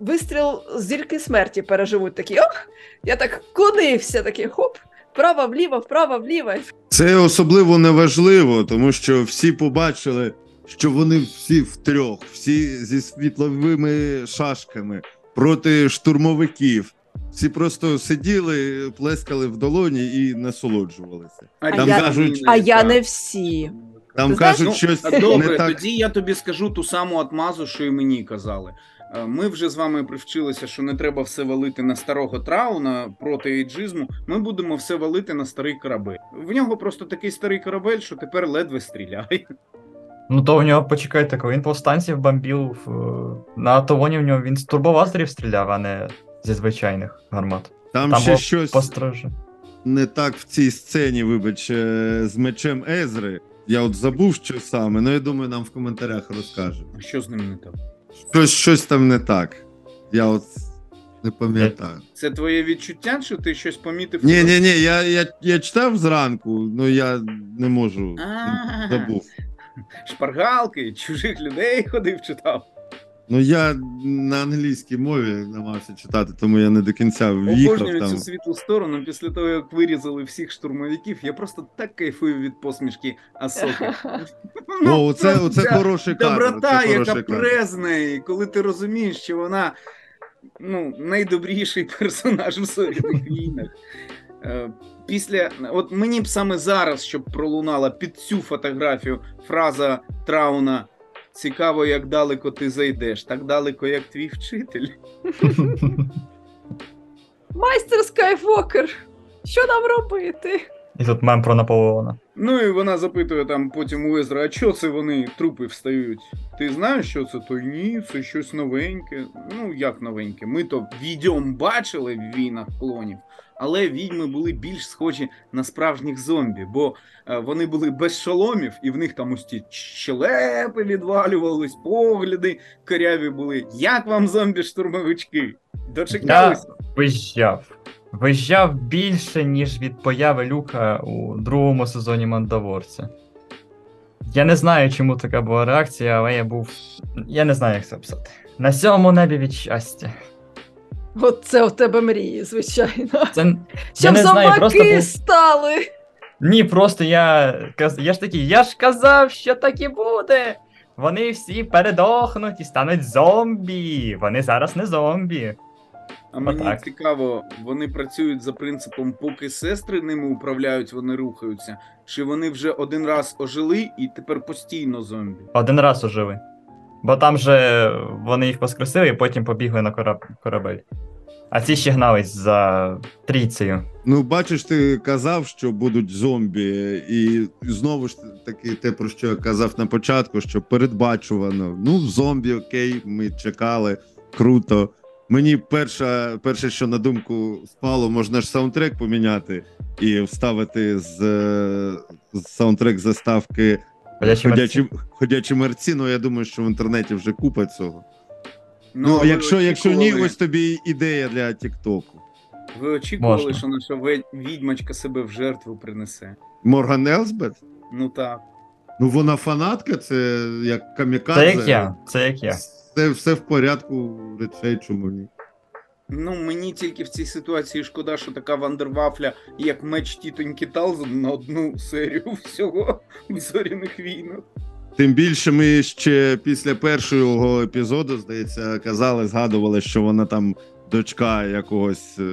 вистріл з зірки смерті переживуть такі. Ох, я так клонився, такий хоп, вправо, вліво, вправо, вліво. Це особливо неважливо, тому що всі побачили, що вони всі втрьох, всі зі світловими шашками проти штурмовиків. Всі просто сиділи, плескали в долоні і насолоджувалися. А Там я- кажуть, А я не всі. там Ти знаєш, кажуть Ну, щось добре, так. тоді я тобі скажу ту саму отмазу, що і мені казали. Е, Ми вже з вами привчилися, що не треба все валити на старого трауна проти ейджизму. Ми будемо все валити на старий корабель. В нього просто такий старий корабель, що тепер ледве стріляє. Ну то в нього, почекайте, коли він повстанців бомбів е, на Атовоні в нього він з турбовазерів стріляв, а не зі звичайних гармат. Там, Там ще щось Построже. не так в цій сцені, вибач, е, з мечем Езри. Я от забув, що саме, ну я думаю, нам в коментарях розкажуть. А Що з ним не так? Щось, щось там не так. Я от не пам'ятаю. Це твоє відчуття, що ти щось помітив? Ні, ні, ні, я, я, я читав зранку, але я не можу. А. Забув. Шпаргалки, чужих людей ходив, читав. Ну я на англійській мові намагався читати, тому я не до кінця в'їхав Обожнюю там. цю світлу сторону. Після того, як вирізали всіх штурмовиків, я просто так кайфую від посмішки Асоки. О, оце, ну, оце ця хороший кадр. Доброта, це яка хороший кадр. презне, і коли ти розумієш, що вона ну, найдобріший персонаж в зоряних війнах. Е, Після, от мені б саме зараз, щоб пролунала під цю фотографію фраза Трауна Цікаво, як далеко ти зайдеш, так далеко, як твій вчитель. Майстер Скайфокер. Що нам робити? І тут мем про Наполеона. Ну і вона запитує там потім у Езра, а чого це вони трупи встають? Ти знаєш, що це? То ні, це щось новеньке. Ну як новеньке? Ми то відьом бачили в війнах клонів, але відьми були більш схожі на справжніх зомбі, бо е, вони були без шоломів, і в них там ось ті щелепи відвалювались, погляди коряві були. Як вам зомбі-штурмовички? Дочекалися? Визжав. Визжав більше, ніж від появи люка у другому сезоні Мандалорця. Я не знаю, чому така була реакція, але я був. Я не знаю, як це описати. На сьомому небі від щастя. Оце у тебе мрії, звичайно. Це Щоб зомбаки стали. Ні, просто я я ж такий, я ж казав, що так і буде. Вони всі передохнуть і стануть зомбі. Вони зараз не зомбі. А мені Отак. цікаво, вони працюють за принципом, поки сестри ними управляють, вони рухаються. Чи вони вже один раз ожили і тепер постійно зомбі? Один раз ожили. Бо там же вони їх воскресили і потім побігли на кораб... корабель. А ці ще гнались за трійцею. Ну, бачиш, ти казав, що будуть зомбі, і знову ж таки те, про що я казав на початку, що передбачувано. Ну, зомбі, окей, ми чекали, круто. Мені перша, перше, що на думку спало, можна ж саундтрек поміняти і вставити з, е, з саундтрек заставки Ходячі ходячі, мерці. ходячі мерці. Ну я думаю, що в інтернеті вже купа цього. Ну, а якщо, якщо ні, ось тобі ідея для Тіктоку. ви очікували, Можна. що наша відьмачка себе в жертву принесе. Морган Елсбет? Ну так. Ну, вона фанатка, це як камікадзе. Це як я, це як я. Це все в порядку речей, чому ні. Ну мені тільки в цій ситуації шкода, що така вандервафля, як меч тітоньки Талзен на одну серію всього в зоряних війнах. Тим більше ми ще після першого епізоду, здається, казали, згадували, що вона там дочка якогось е,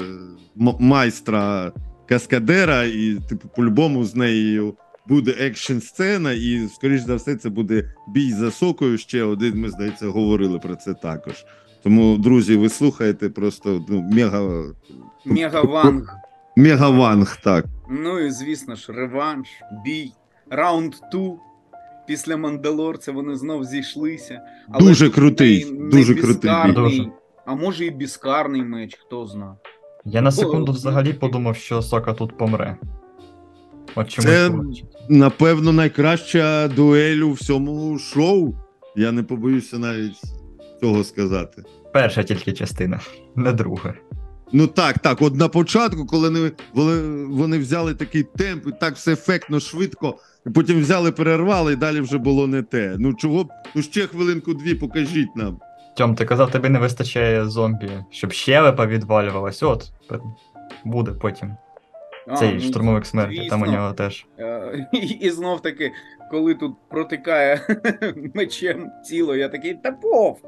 майстра каскадера, і, типу, по-любому з нею буде екшн сцена, і, скоріш за все, це буде бій з Асокою. Ще один, ми, здається, говорили про це також. Тому, друзі, ви слухаєте просто ну, мега, Мегаванг. мегаванг, так. Ну і звісно ж, реванш, бій, раунд 2. Після Мандалорця вони знов зійшлися. Дуже крутий, не- не дуже крутий Дуже. А може і безкарний меч, хто зна. Я на секунду взагалі ну, подумав, що Сока тут помре. От Це- Напевно, найкраща дуель у всьому шоу. Я не побоюся навіть цього сказати. Перша тільки частина, не друга. Ну так, так. От на початку, коли вони, вони, вони взяли такий темп, і так все ефектно, швидко, і потім взяли, перервали, і далі вже було не те. Ну чого б, ну ще хвилинку-дві покажіть нам. Тьом, ти казав, тобі не вистачає зомбі, щоб щелепа відвалювалась. От, буде потім. Цей ну, штурмовик смерті, там у нього теж. Е, І, і знов таки, коли тут протикає мечем тіло, я такий, та пов!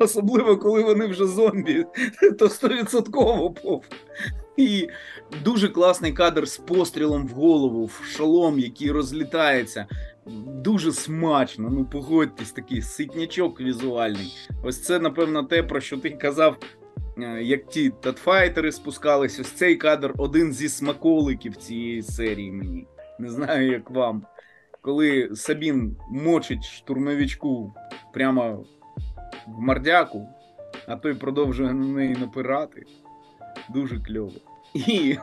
Особливо, коли вони вже зомбі, то стовідсотково пов. І дуже класний кадр з пострілом в голову, в шолом, який розлітається. Дуже смачно. Ну, погодьтесь, такий ситнячок візуальний. Ось це, напевно, те, про що ти казав, як ті татфайтери спускались. Ось цей кадр один зі смаколиків цієї серії мені. Не знаю, як вам. Коли Сабін мочить штурмовичку прямо в мордяку, а той продовжує на неї напирати. Дуже кльово. І,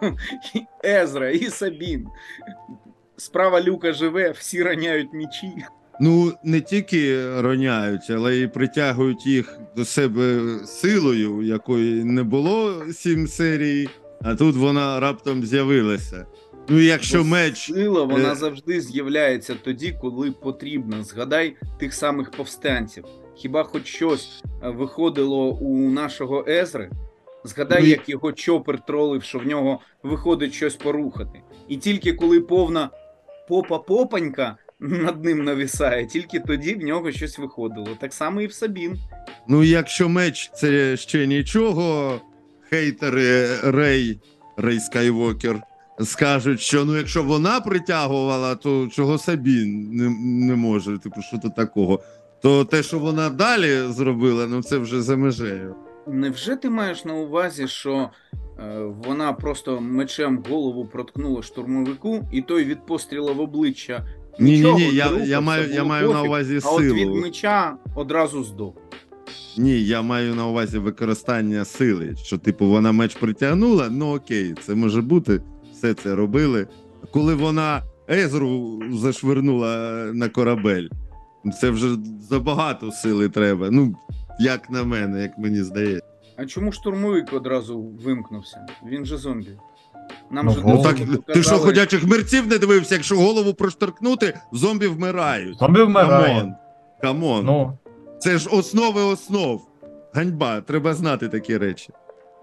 і Езра, і Сабін. Справа люка живе, всі раняють мічі. Ну, не тільки роняють, але й притягують їх до себе силою, якої не було сім серій, а тут вона раптом з'явилася. Ну, якщо Бо меч. Сила вона е, завжди з'являється тоді, коли потрібно. Згадай тих самих повстанців. Хіба хоч щось е, виходило у нашого Езри? Згадай, Ну, і- як його чопер тролив, що в нього виходить щось порухати. І тільки коли повна попа-попанька над ним нависає, тільки тоді в нього щось виходило. Так само і в Сабін. Ну, якщо меч це ще нічого, хейтери Рей, Рей Скайвокер, скажуть, що ну якщо вона притягувала, то чого Сабін не, не може. Типу, що то такого. То те, що вона далі зробила, ну це вже за межею. Невже ти маєш на увазі, що е, вона просто мечем голову проткнула штурмовику, і той від постріла в обличчя Ні, ні, ні, я, я маю, я маю на увазі а от від меча одразу здох. Ні, я маю на увазі використання сили. Що, типу, вона меч притягнула, ну окей, це може бути, все це робили. Коли вона Езру зашвирнула на корабель, це вже забагато сили треба. Ну, як на мене, як мені здається. А чому штурмовик одразу вимкнувся? Він же зомбі. Нам Ну, же голову Ну так ти що ходячих мерців не дивився, якщо голову прошторкнути, зомбі вмирають. Зомбі. Come on. Come on. Ну, Це ж основи основ. Ганьба, треба знати такі речі.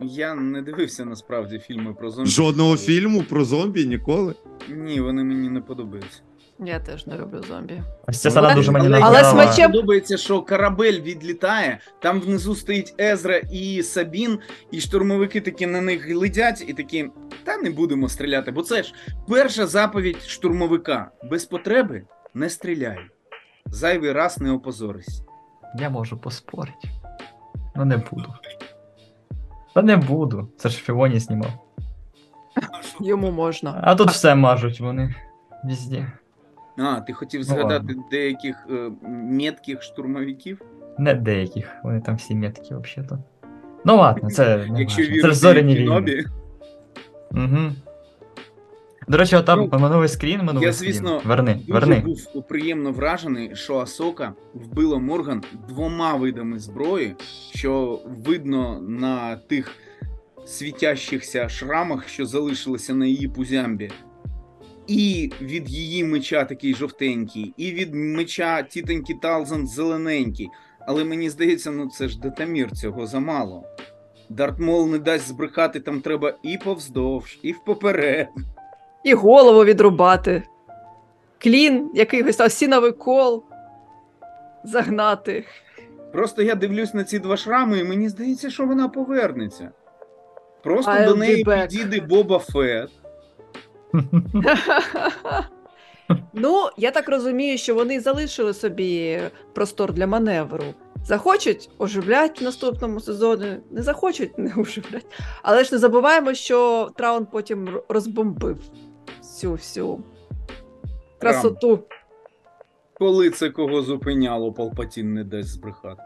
Я не дивився насправді фільми про зомбі. Жодного фільму про зомбі ніколи. Ні, вони мені не подобаються. Я теж не люблю зомбі. ось ця Але- дуже мені Але, Але з нагадала. подобається, що корабель відлітає, там внизу стоїть Езра і Сабін, і штурмовики такі на них глядять, і такі, та не будемо стріляти. Бо це ж перша заповідь штурмовика: без потреби не стріляй. Зайвий раз не опозорись. Я можу поспорити. Ну не буду. Та не буду. Це ж Фіоні знімав. Йому можна. А тут все мажуть вони. Везде. А, ти хотів Ну, згадати ладно. деяких е, метких штурмовиків? Не деяких. Вони там всі меткі взагалі-то. Ну ладно, це не Якщо важно. Це ж зоряні війни. Угу. До речі, отам Ну, минулий скрін, минулий Я, скрін. звісно, Верни, дуже верни. був приємно вражений, що Асока вбила Морган двома видами зброї, що видно на тих світящихся шрамах, що залишилися на її пузямбі. І від її меча такий жовтенький, і від меча тітоньки Талзан зелененький. Але мені здається, ну це ж детамір, цього замало. Дартмол не дасть збрехати, там треба і повздовж, і впоперед. І голову відрубати. Клін, якийось осіновий кол. Загнати. Просто я дивлюсь на ці два шрами, і мені здається, що вона повернеться. Просто I'll до неї підійде Боба Фет. Ну, я так розумію, що вони залишили собі простор для маневру. Захочуть оживлять в наступному сезоні, не захочуть, не оживлять. Але ж не забуваємо, що Траун потім розбомбив всю всю красоту. Коли це кого зупиняло, Палпатін не дасть збрехати.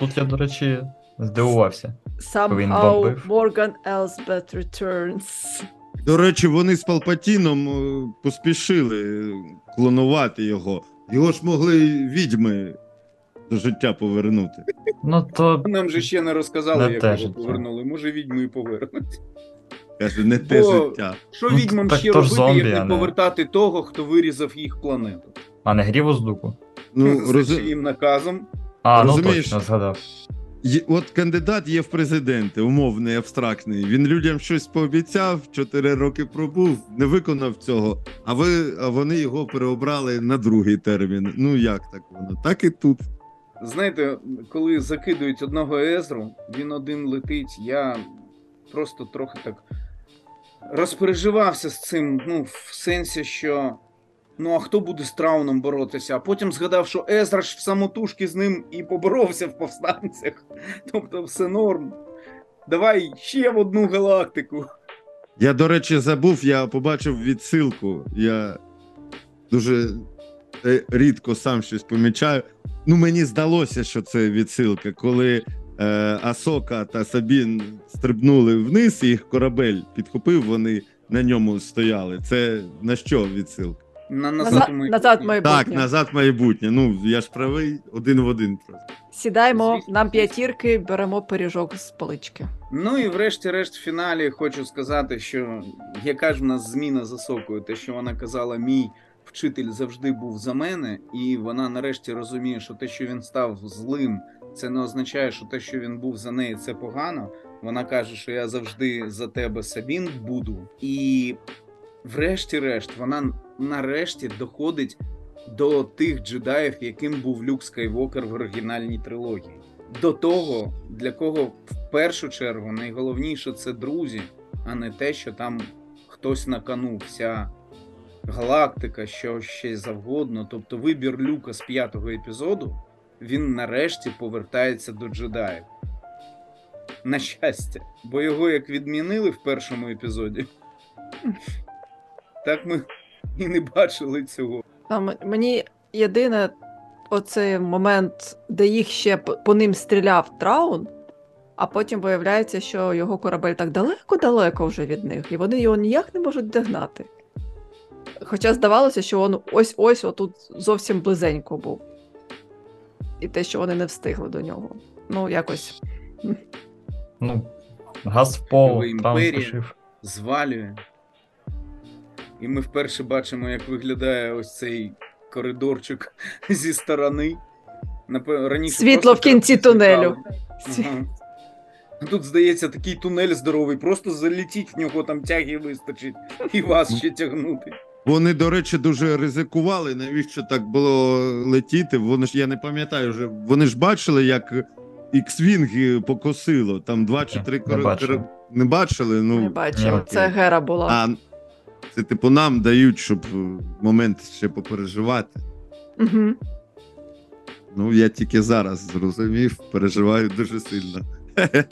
Тут я, до речі, здивувався. Somehow. Morgan Elsbeth returns. До речі, вони з Палпатіном е, поспішили клонувати його. Його ж могли відьми до життя повернути. Ну то. Нам же ще не розказали, Не як те його життя. повернули. Може, відьму і повернуть. Каже, не те Бо- життя. Що Ну, відьмам так ще то ж робити, зомбі, як не не- повертати того, хто вирізав їх планету? А не грів воздуху. Ну, За роз... чиїм наказом. А, ну Розумієш? точно згадав. От кандидат є в президенти, умовний, абстрактний. Він людям щось пообіцяв, 4 роки пробув, не виконав цього, а ви а вони його переобрали на другий термін. Ну як так воно? Так і тут. Знаєте, коли закидують одного Езру, він один летить, я просто трохи так розпереживався з цим, ну, в сенсі, що. Ну, а хто буде з Трауном боротися? А потім згадав, що Езра ж в самотужки з ним і поборовся в повстанцях. Тобто все норм. Давай ще в одну галактику. Я, до речі, забув, я побачив відсилку. Я дуже е, рідко сам щось помічаю. Ну, мені здалося, що це відсилка, коли е, Асока та Сабін стрибнули вниз, і їх корабель підхопив, вони на ньому стояли. Це на що відсилка? На Назад, назад, ми- назад майбутнє. Так, назад майбутнє. Ну, я ж правий один в один просто. Сідаємо, Звісно, нам п'ятірки, беремо пиріжок з полички. Ну і врешті-решт, в фіналі хочу сказати, що яка ж в нас зміна за сокою, те, що вона казала, мій вчитель завжди був за мене, і вона нарешті розуміє, що те, що він став злим, це не означає, що те, що він був за неї, це погано. Вона каже, що я завжди за тебе Сабін буду. І врешті-решт, вона нарешті доходить до тих джедаїв, яким був Люк Скайвокер в оригінальній трилогії. До того, для кого в першу чергу найголовніше це друзі, а не те, що там хтось на кону, вся галактика, що ще завгодно. Тобто вибір Люка з п'ятого епізоду, він нарешті повертається до джедаїв. На щастя, бо його як відмінили в першому епізоді, так ми і не бачили цього. Там мені єдине, оцей момент, де їх ще по ним стріляв Траун, а потім виявляється, що його корабель так далеко-далеко вже від них, і вони його ніяк не можуть догнати. Хоча здавалося, що він ось-ось отут зовсім близенько був. І те, що вони не встигли до нього. Ну, якось. Ну, газ в пол, імперія. спішив. звалює. І ми вперше бачимо, як виглядає ось цей коридорчик зі сторони. Раніше Світло в кінці тунелю. А Тут, здається, такий тунель здоровий, просто залетіть в нього там тяги вистачить, і вас ще тягнути. Вони, до речі, дуже ризикували. Навіщо так було летіти? Вони ж я не пам'ятаю вже. Вони ж бачили, як X-Wing покосило. Там два чи три не бачили. Не бачили. Ну Не бачив. Це Гера була. а це типу нам дають, щоб е, момент ще попереживати. Угу. Ну я тільки зараз зрозумів, переживаю дуже сильно.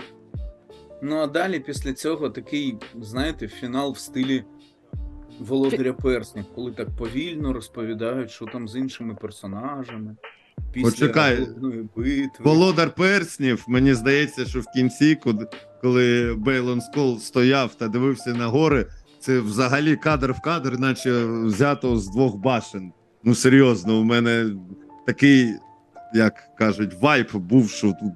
Ну а далі після цього такий, знаєте, фінал в стилі Володаря Перснів, коли так повільно розповідають, що там з іншими персонажами. Після Почекай. битви. Володар перснів, мені здається, що в кінці, коли Бейлон Скол стояв та дивився на гори, це взагалі кадр в кадр, наче взято з двох башен. Ну серйозно, у мене такий, як кажуть, vibe був, що тут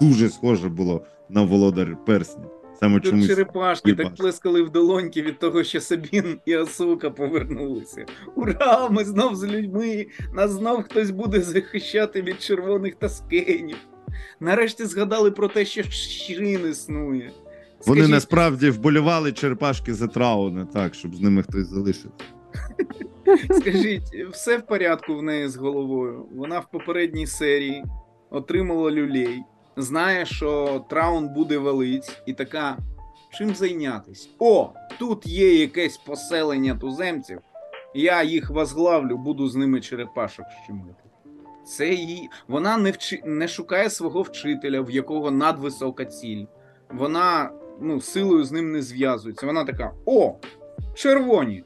дуже схоже було на володар перснів. Саме Тут чомусь. черепашки так плескали в долоньки від того, що Сабін і Асука повернулися. Ура! Ми знов з людьми! Нас знов хтось буде захищати від червоних таскенів. Нарешті згадали про те, що Шрін існує. Вони Скажіть, насправді вболівали черепашки за Трауна, так, щоб з ними хтось залишив. Скажіть, все в порядку в неї з головою. Вона в попередній серії отримала люлей, знає, що Траун буде валить, і така. Чим зайнятись? О, тут є якесь поселення туземців. Я їх возглавлю, буду з ними черепашок щемити. Це її. Вона не вчи... не шукає свого вчителя, в якого надвисока ціль. Вона ну, силою з ним не зв'язується. Вона така: О, червоні!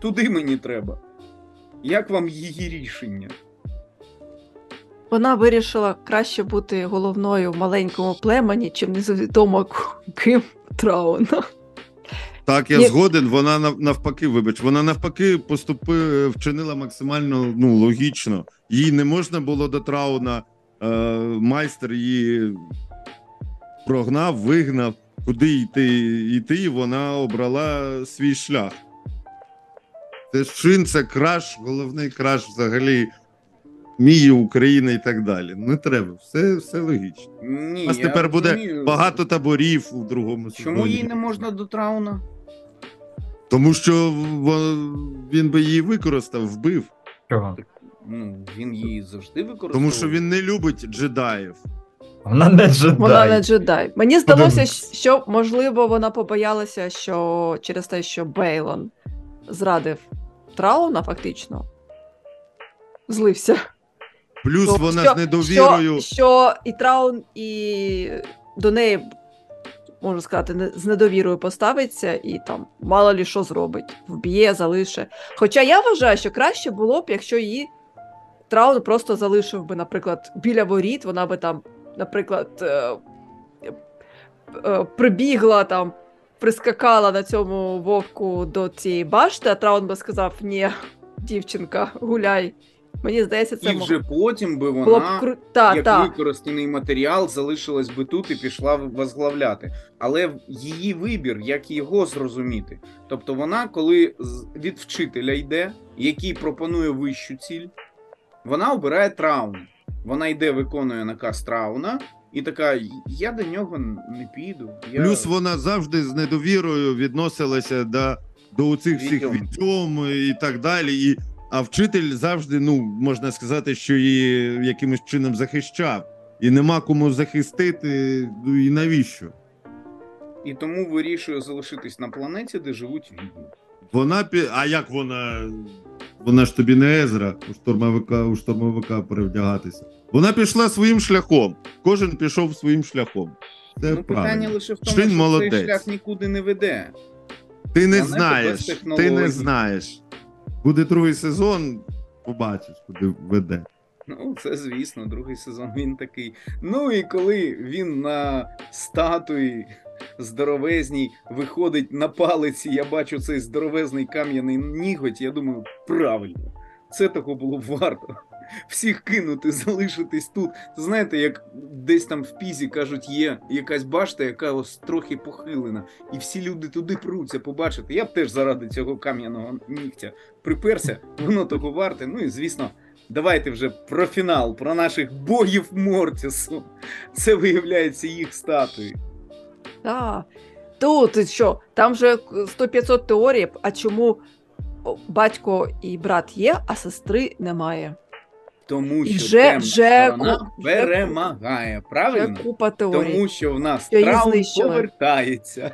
Туди мені треба. Як вам її рішення? Вона вирішила краще бути головною в маленькому племені, чим невідомо ким Трауна. Так, я Ні. згоден. Вона навпаки, вибач, вона навпаки поступи, вчинила максимально ну, логічно. Їй не можна було до Трауна. Е, майстер її прогнав, вигнав, куди йти, йти, і вона обрала свій шлях. Це Шин, це краш, головний краш взагалі Мії, Україна і так далі. Не треба, все, все логічно. Ні, У нас я тепер буде розумію. багато таборів у другому сезоні. Чому їй не можна до трауна? Тому що він би її використав, вбив. Чого? Ну, він її завжди використовує. Тому що він не любить джедаїв. Вона не джедай. Вона не джедай. Мені здалося, що можливо вона побоялася, що через те, що Бейлон зрадив Трауна, фактично злився. Плюс То вона що- з недовірою. Що, що і Траун, і до неї, можна сказати, не- з недовірою поставиться і там мало лі що зробить, вб'є, залише. Хоча я вважаю, що краще було б, якщо її Траун просто залишив би, наприклад, біля воріт, вона би там, наприклад, е, е, прибігла там. Прискакала на цьому вовку до цієї башти, а Траун би сказав: ні, дівчинка, гуляй. Мені здається, це І мог- вже потім би було б вона, кру... та, як та. використаний матеріал, залишилась би тут і пішла возглавляти. Але її вибір, як його зрозуміти. Тобто вона, коли від вчителя йде, який пропонує вищу ціль, вона обирає траун. Вона йде, виконує наказ трауна, і така: я до нього не піду. Я... Плюс вона завжди з недовірою відносилася до, до цих всіх Відьом. і так далі. І, а вчитель завжди, ну, можна сказати, що її якимось чином захищав. І нема кому захистити, ну і навіщо? І тому вирішує залишитись на планеті, де живуть відьми. Вона. А як вона. Вона ж тобі не Езра у штурмовика, у штурмовика перевдягатися. Вона пішла своїм шляхом. Кожен пішов своїм шляхом. Це ну, питання правильно. лише в тому, Шин що молодець. цей шлях нікуди не веде. Ти не без знаєш. Ти не знаєш. Буде другий сезон, побачиш, куди веде. Ну, це звісно, другий сезон він такий. Ну і коли він на статуї здоровезній виходить на палиці, я бачу цей здоровезний кам'яний ніготь, я думаю, правильно, це того було б варто. Всіх кинути, залишитись тут. Знаєте, як десь там в пізі кажуть, є якась башта, яка ось трохи похилена, і всі люди туди пруться побачити. Я б теж заради цього кам'яного нігтя приперся, воно того варте. Ну і звісно, Давайте вже про фінал, про наших богів Мортісу. Це виявляється їх статуї. Так. Тут що? Там же 100-500 теорій, а чому батько і брат є, а сестри немає. Тому що вже- темна вже сторона вже перемагає. Правильно? купа теорій. Тому що в нас Що її повертається.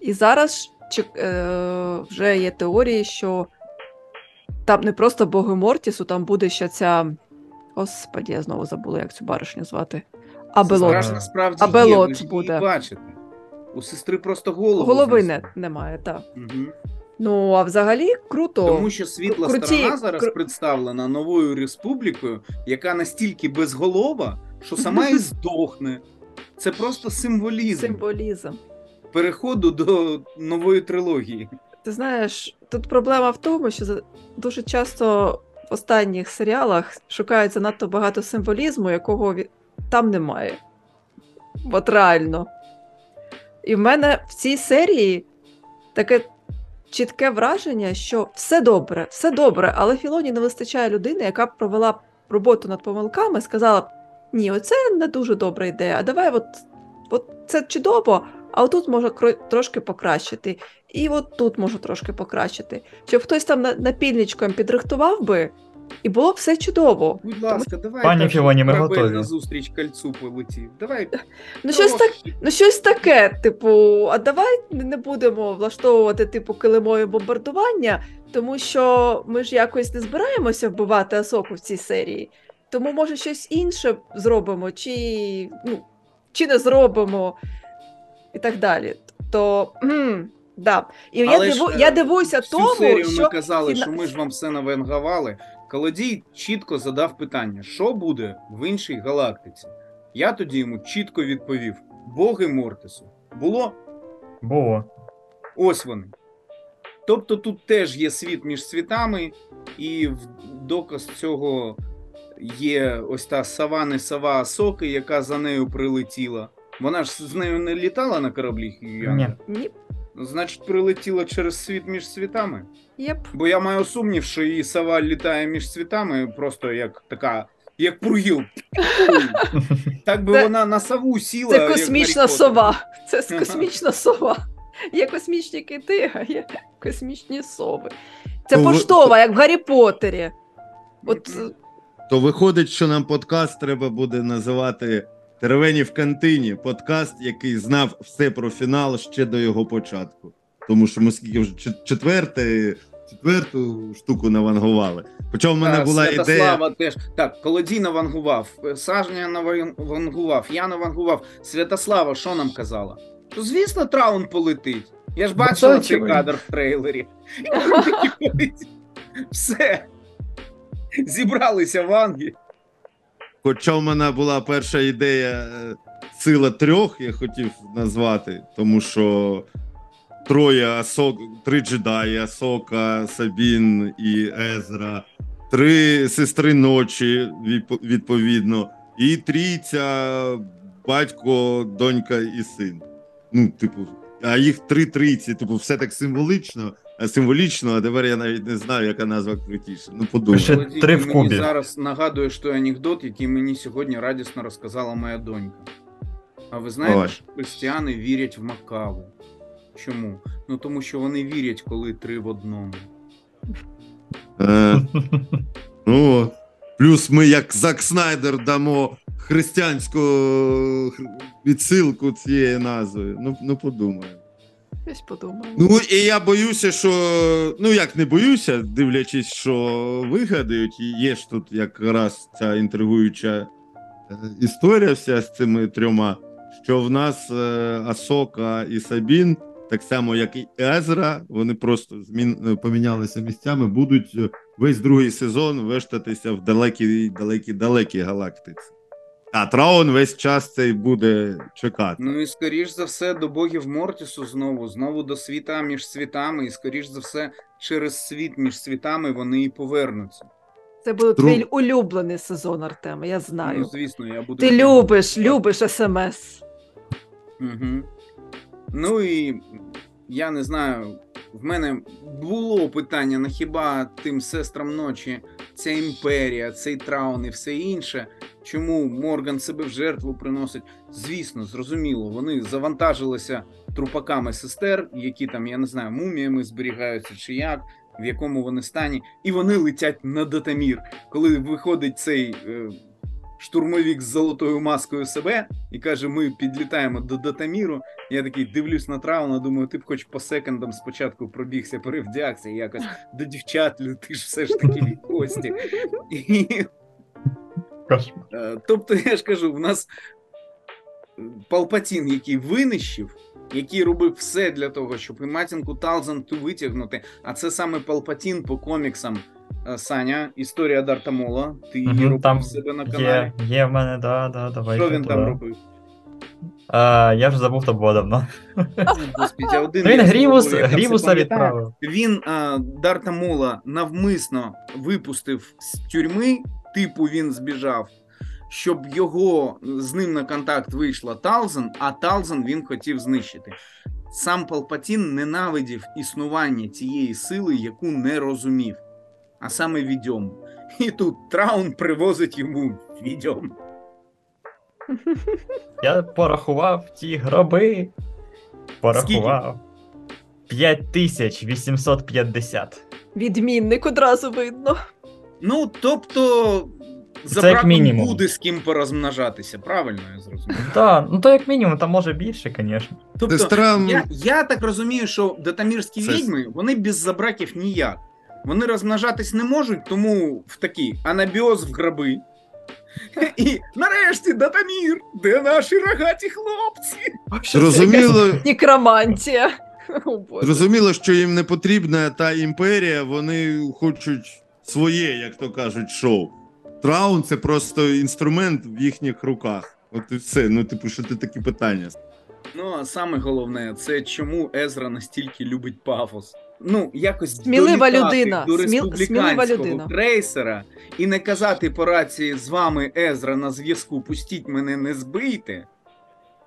І зараз чек- е, вже є теорії, що там не просто боги Мортісу, там буде ще ця. Господі, я знову забула, як цю баришню звати. Абелот. Це страшно справді Абе є, ви ж її буде. бачите. У сестри просто голову. Голови не, знесли. немає, так. Мгм. Ну, а взагалі круто. Тому що світла круті- сторона зараз кру- представлена новою республікою, яка настільки безголова, що сама і здохне. Це просто символізм Символізм. переходу до нової трилогії. Ти знаєш, тут проблема в тому, що за- дуже часто в останніх серіалах шукають занадто багато символізму, якого там немає. От реально. І в мене в цій серії таке чітке враження, що все добре, все добре, але Філоні не вистачає людини, яка б провела роботу над помилками, сказала б: ні, оце не дуже добра ідея, а давай от, от це чудово, а отут кро- трошки покращити. І от тут можу трошки покращити. Щоб хтось там на- напільничком підрихтував би, і було б все чудово. Будь ласка, давай. Пані так, Філоні, ми готові. на зустріч кольцу полетів. Давай. Ну, щось, так, ну, щось таке, типу, а давай не будемо влаштовувати типу килимові бомбардування, тому що ми ж якось не збираємося вбивати Асоку в цій серії. Тому, може, щось інше зробимо, чи, ну, чи не зробимо, і так далі. То, кхм, да. І Але ж, диву, е, я дивуюся Всю тому, серію що ми казали, що ми ж вам все навенгавали. Колодій чітко задав питання: що буде в іншій галактиці? Я тоді йому чітко відповів: боги Мортису. Було Було. ось вони. Тобто тут теж є світ між світами, і в доказ цього є ось та сава не сава Асоки, яка за нею прилетіла. Вона ж з нею не літала на кораблі Ні. ні, Значить, прилетіла через світ між світами. Єп. Бо я маю сумнів, що її сова літає між світами, просто як така, як пругіл. Так би Це- вона на сову сіла. Це космічна сова. Це космічна сова. Є космічні кити, а є космічні сови. Це То ви- поштова, як в Гаррі Поттері. От То виходить, що нам подкаст треба буде називати Теревені в кантині. Подкаст, який знав все про фінал ще до його початку. Тому що ми скільки вже четверте, четверту штуку навангували. Хоча в мене була ідея. Святослава теж. Так, Колодій навангував, Сажня навангував, я навангував. Святослава, що нам казала? То звісно, Траун полетить. Я ж Ну, бачила цей кадр в трейлері. Все. Зібралися ванги. Хоча в мене була перша ідея е, сила трьох, я хотів назвати, тому що троє Асок, три джедаї, Асока, Сабін і Езра, три сестри ночі, відповідно, і трійця, батько, донька і син. Ну, типу, а їх три трійці, типу, все так символично, а символічно, а тепер я навіть не знаю, яка назва крутіша. Ну, подумай. Колодій, три ти в мені зараз нагадуєш той анекдот, який мені сьогодні радісно розказала моя донька. А ви знаєте, Давай. що християни вірять в Макаву? Чому? Ну тому що вони вірять, коли три в одному. Е, ну, от. плюс ми, як Зак Снайдер, дамо християнську хр- відсилку цієї назви. Ну, ну подумаємо. Щось подумаю. Ну і я боюся, що ну як не боюся, дивлячись, що вигадають, є ж тут якраз ця інтригуюча е, історія вся з цими трьома, що в нас е, Асока і Сабін, так само як і Езра, вони просто змін е, помінялися місцями, будуть весь другий сезон вештатися в далекій, далекій, далекій галактиці. А Траун весь час цей буде чекати. Ну і скоріш за все до богів Мортісу знову, знову до світа між світами, і скоріш за все, через світ між світами вони і повернуться. Це буде Друг- твій улюблений сезон, Артема, я знаю. Ну, звісно, я буду. Ти любиш, любиш смс. Угу. Ну і я не знаю, в мене було питання: на хіба тим сестрам ночі ця імперія, цей траун і все інше. Чому Морган себе в жертву приносить? Звісно, зрозуміло, вони завантажилися трупаками сестер, які там, я не знаю, муміями зберігаються чи як, в якому вони стані, і вони летять на Датамір. Коли виходить цей е, штурмовік з золотою маскою себе і каже: Ми підлітаємо до Датаміру. Я такий дивлюсь на Трауна, думаю, ти б хоч по секундам спочатку пробігся, перевдягся якось до дівчат летиш все ж таки від кості. І Е, Тобто, я ж кажу, в нас Палпатін, який винищив, який робив все для того, щоб і матінку Талзанту витягнути. А це саме Палпатін по коміксам. Е, Саня, історія Дарта Мола. Ти її робив там себе на каналі. є в мене, да, да, давай. Що він там робив? А, я вже забув, то було давно. Господи, один Він Грівус, Грівуса відправив. Він а, Дарта Мола навмисно випустив з тюрми, типу він збіжав, щоб його з ним на контакт вийшла Талзен, а Талзен він хотів знищити. Сам Палпатін ненавидів існування цієї сили, яку не розумів, а саме відьому. І тут Траун привозить йому відьому. Я порахував ті гроби. Порахував. 5850. Відмінник одразу видно. Ну, тобто, за Це як браком мінімум. буде з ким порозмножатися, правильно я зрозумів? Так, ну то як мінімум, там може більше, звісно. Тобто, я, я так розумію, що датамірські Це- відьми вони без забраків ніяк. Вони розмножатись не можуть, тому в такі анабіоз в гроби. І нарешті Датамір, де наші рогаті хлопці? зрозуміло. Некромантія. О, Зрозуміло, що їм не потрібна та імперія, вони хочуть своє, як то кажуть, шоу. Траун це просто інструмент в їхніх руках. От і все. Ну, типу, що ти такі питання? Ну, а саме головне, це чому Езра настільки любить пафос. Ну, якось Смілива людина, до республіканського людина. крейсера і не казати по рації з вами Езра на зв'язку, пустіть мене, не збийте.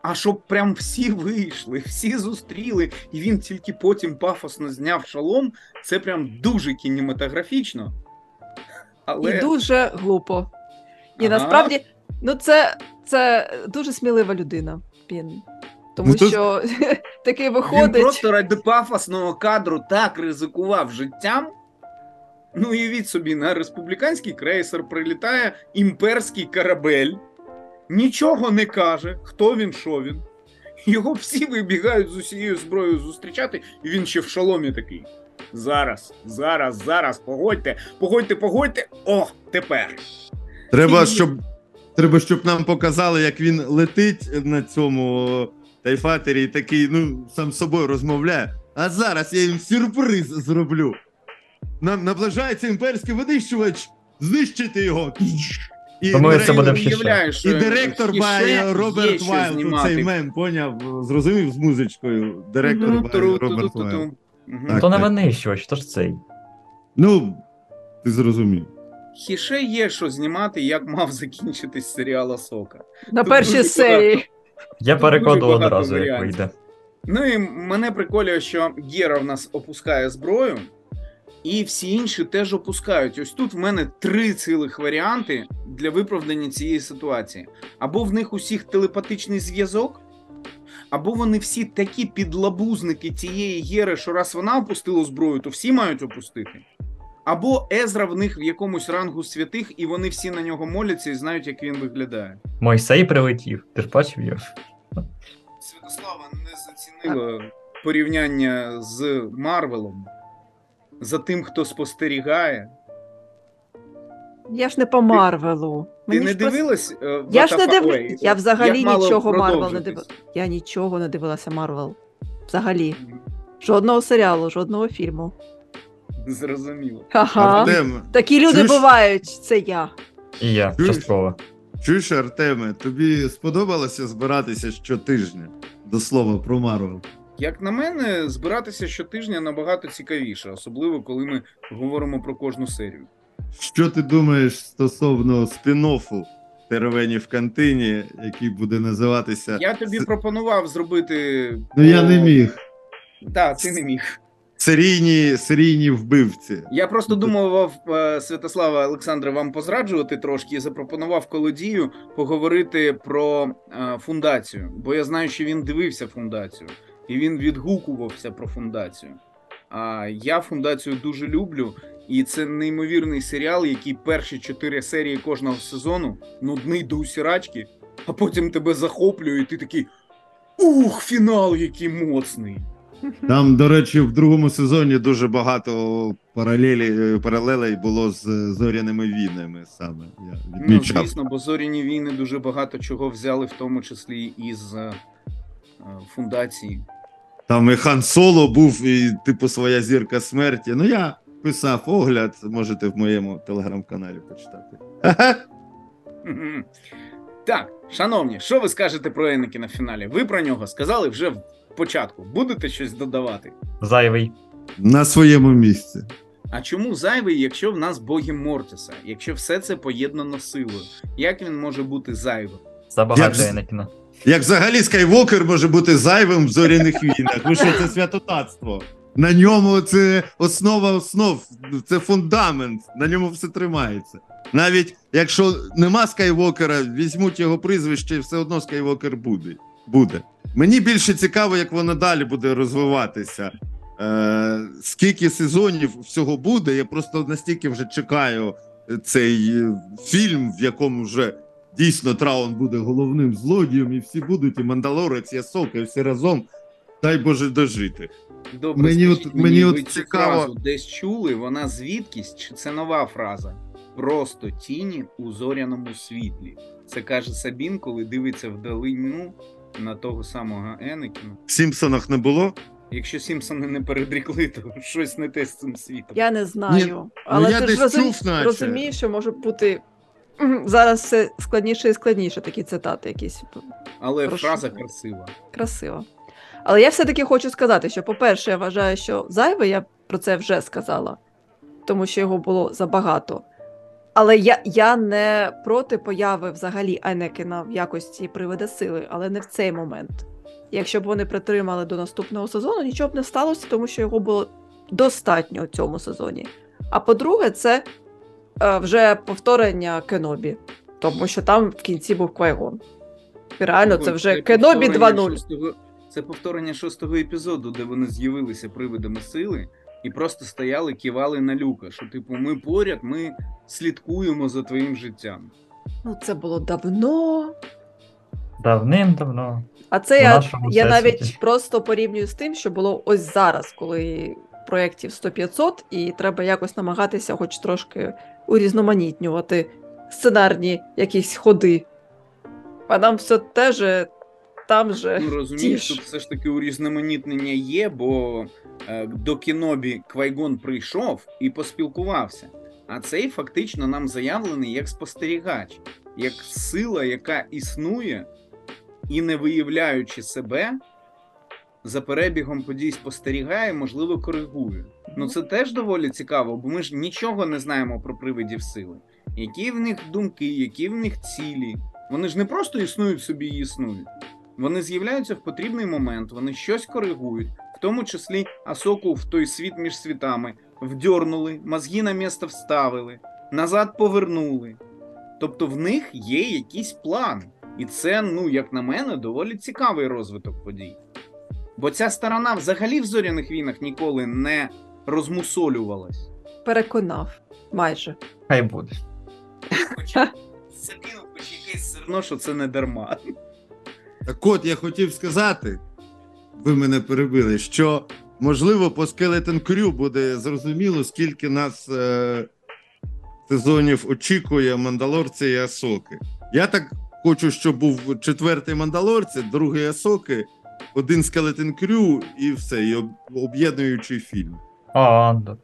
А щоб прям всі вийшли, всі зустріли, і він тільки потім пафосно зняв шолом, це прям дуже кінематографічно. Але І дуже глупо. І Ага. насправді, ну це, це дуже смілива людина. Він. Тому Ну, то- що таки він виходить. просто ради пафосного кадру так ризикував життям. Ну, уявіть собі, на республіканський крейсер прилітає імперський корабель, нічого не каже, хто він, що він. Його всі вибігають з усією зброєю зустрічати, і він ще в шоломі такий. Зараз, зараз, зараз, погодьте, погодьте, погодьте. О, тепер. Треба, І- щоб треба, щоб нам показали, як він летить на цьому тайфатері і такий, ну, сам з собою розмовляє. А зараз я їм сюрприз зроблю. Нам наближається імперський винищувач. Знищити його. І, Думаю, це директор- буде Ти ще. що і директор має Роберт Вайлд, цей мем, поняв, зрозумів з музичкою. Директор має Роберт Вайлд. То не винищувач, то ж цей. Ну, ти зрозумів. Хіше є що знімати, як мав закінчитись серіал Асока. На першій серії. Я перекладу одразу, як вийде. Ну і мене приколює, що Гера в нас опускає зброю, і всі інші теж опускають. Ось тут в мене три цілих варіанти для виправдання цієї ситуації. Або в них усіх телепатичний зв'язок, або вони всі такі підлабузники цієї Гери, що раз вона опустила зброю, то всі мають опустити. Або Езра в них в якомусь рангу святих, і вони всі на нього моляться і знають, як він виглядає. Мойсей прилетів. Ти ж бачив його? Святослава не зацінила порівняння з Марвелом за тим, хто спостерігає. Я ж не по Марвелу. Ти Мені не ж просто- дивилась? е, Я ж не What the- див... Ой, Я взагалі як мало нічого Марвел не продовжитись. дивилася. Я нічого не дивилася Марвел. Взагалі. Жодного серіалу, жодного фільму. Зрозуміло. Ха-ха. Артем, Такі люди чуєш? бувають, це я. І я, Чуєш? частково. чуєш, Артеме, тобі сподобалося збиратися щотижня? До слова про Марвел. Як на мене, збиратися щотижня набагато цікавіше, особливо коли ми говоримо про кожну серію. Що ти думаєш стосовно спін-оффу теревені в кантині, який буде називатися. Я тобі пропонував зробити. Ну я не міг. Так, ти не міг. Серійні, серійні вбивці. Я просто думав, е, Святослава Олександра, вам позраджувати трошки і запропонував колодію поговорити про е, фундацію, бо я знаю, що він дивився фундацію, і він відгукувався про фундацію. А я фундацію дуже люблю, і це неймовірний серіал, який перші чотири серії кожного сезону нудний до усірачки, а потім тебе захоплює, і ти такий. Ух, фінал, який моцний. Там, до речі, в другому сезоні дуже багато паралелі, паралелей було з зоряними війнами саме. Я Ну, звісно, бо зоряні війни дуже багато чого взяли, в тому числі із е, фундації. Там і Хан Соло був, і типу своя зірка смерті. Ну я писав огляд, можете в моєму телеграм-каналі почитати. Так, шановні, що ви скажете про Енекіна в фіналі? Ви про нього сказали вже в початку. Будете щось додавати? Зайвий. На своєму місці. А чому зайвий, якщо в нас боги Мортіса? Якщо все це поєднано силою? Як він може бути зайвим? Забагато Як Енекіна. Як взагалі Скайвокер може бути зайвим в зоряних війнах? Ну що це святотатство? На ньому це основа основ, це фундамент, на ньому все тримається. Навіть якщо нема Скайвокера, візьмуть його прізвище, і все одно Скайвокер буде. буде. Мені більше цікаво, як воно далі буде розвиватися. Е, скільки сезонів всього буде, я просто настільки вже чекаю цей е, фільм, в якому вже дійсно Траун буде головним злодієм, і всі будуть, і Мандалорець, і Асока, і всі разом. Дай Боже дожити. Добре, Мені скажіть от- мені от ви цю цікаво- фразу десь чули, вона звідкись, чи це нова фраза? Просто тіні у зоряному світлі. Це каже Сабін, коли дивиться вдалину на того самого Енекіна. В Сімпсонах не було. Якщо Сімпсони не передрікли, то щось не те з цим світом. Я не знаю. Але ну, я ти десь ж розум... чув, наче. розумієш, що може бути зараз все складніше і складніше, такі цитати якісь Але Прошу. фраза красива. красиво. Але я все-таки хочу сказати, що, по-перше, я вважаю, що зайве, я про це вже сказала, тому що його було забагато. Але я, я не проти появи взагалі Айнекена в якості привида сили, але не в цей момент. Якщо б вони притримали до наступного сезону, нічого б не сталося, тому що його було достатньо у цьому сезоні. А по-друге, це е, вже повторення Кенобі, тому що там в кінці був Квайгон. І реально, це вже Кенобі повторення 2.0. шостого- Це повторення шостого епізоду, де вони з'явилися привидами сили і просто стояли, кивали на люка. Що, типу, ми поряд, ми слідкуємо за твоїм життям. Ну, це було давно. Давним-давно. А це я, я навіть просто порівнюю з тим, що було ось зараз, коли проєктів 100-500, і треба якось намагатися хоч трошки урізноманітнювати сценарні якісь ходи. А нам все те же, там же. Ну розумієш, тут все ж таки урізноманітнення є, бо до Кінобі Квайгон прийшов і поспілкувався. А цей фактично нам заявлений як спостерігач, як сила, яка існує і не виявляючи себе, за перебігом подій спостерігає, можливо, коригує. Ну це теж доволі цікаво, бо ми ж нічого не знаємо про привидів сили. Які в них думки, які в них цілі. Вони ж не просто існують собі і існують. Вони з'являються в потрібний момент, вони щось коригують, тому числі Асоку в той світ між світами вдьорнули, мозги на місце вставили, назад повернули. Тобто в них є якийсь план. І це, ну, як на мене, доволі цікавий розвиток подій. Бо ця сторона взагалі в зоряних війнах ніколи не розмусолювалась. Переконав майже. Хай буде. Закинув хоч якесь зерно, що це не дарма. Так от я хотів сказати, ви мене перебили, що можливо по Skeleton Crew буде зрозуміло, скільки нас е, сезонів очікує Мандалорці і Асоки. Я так хочу, щоб був четвертий Мандалорці, другий Асоки, один Skeleton Crew і все, і об'єднуючий фільм. А, Андор.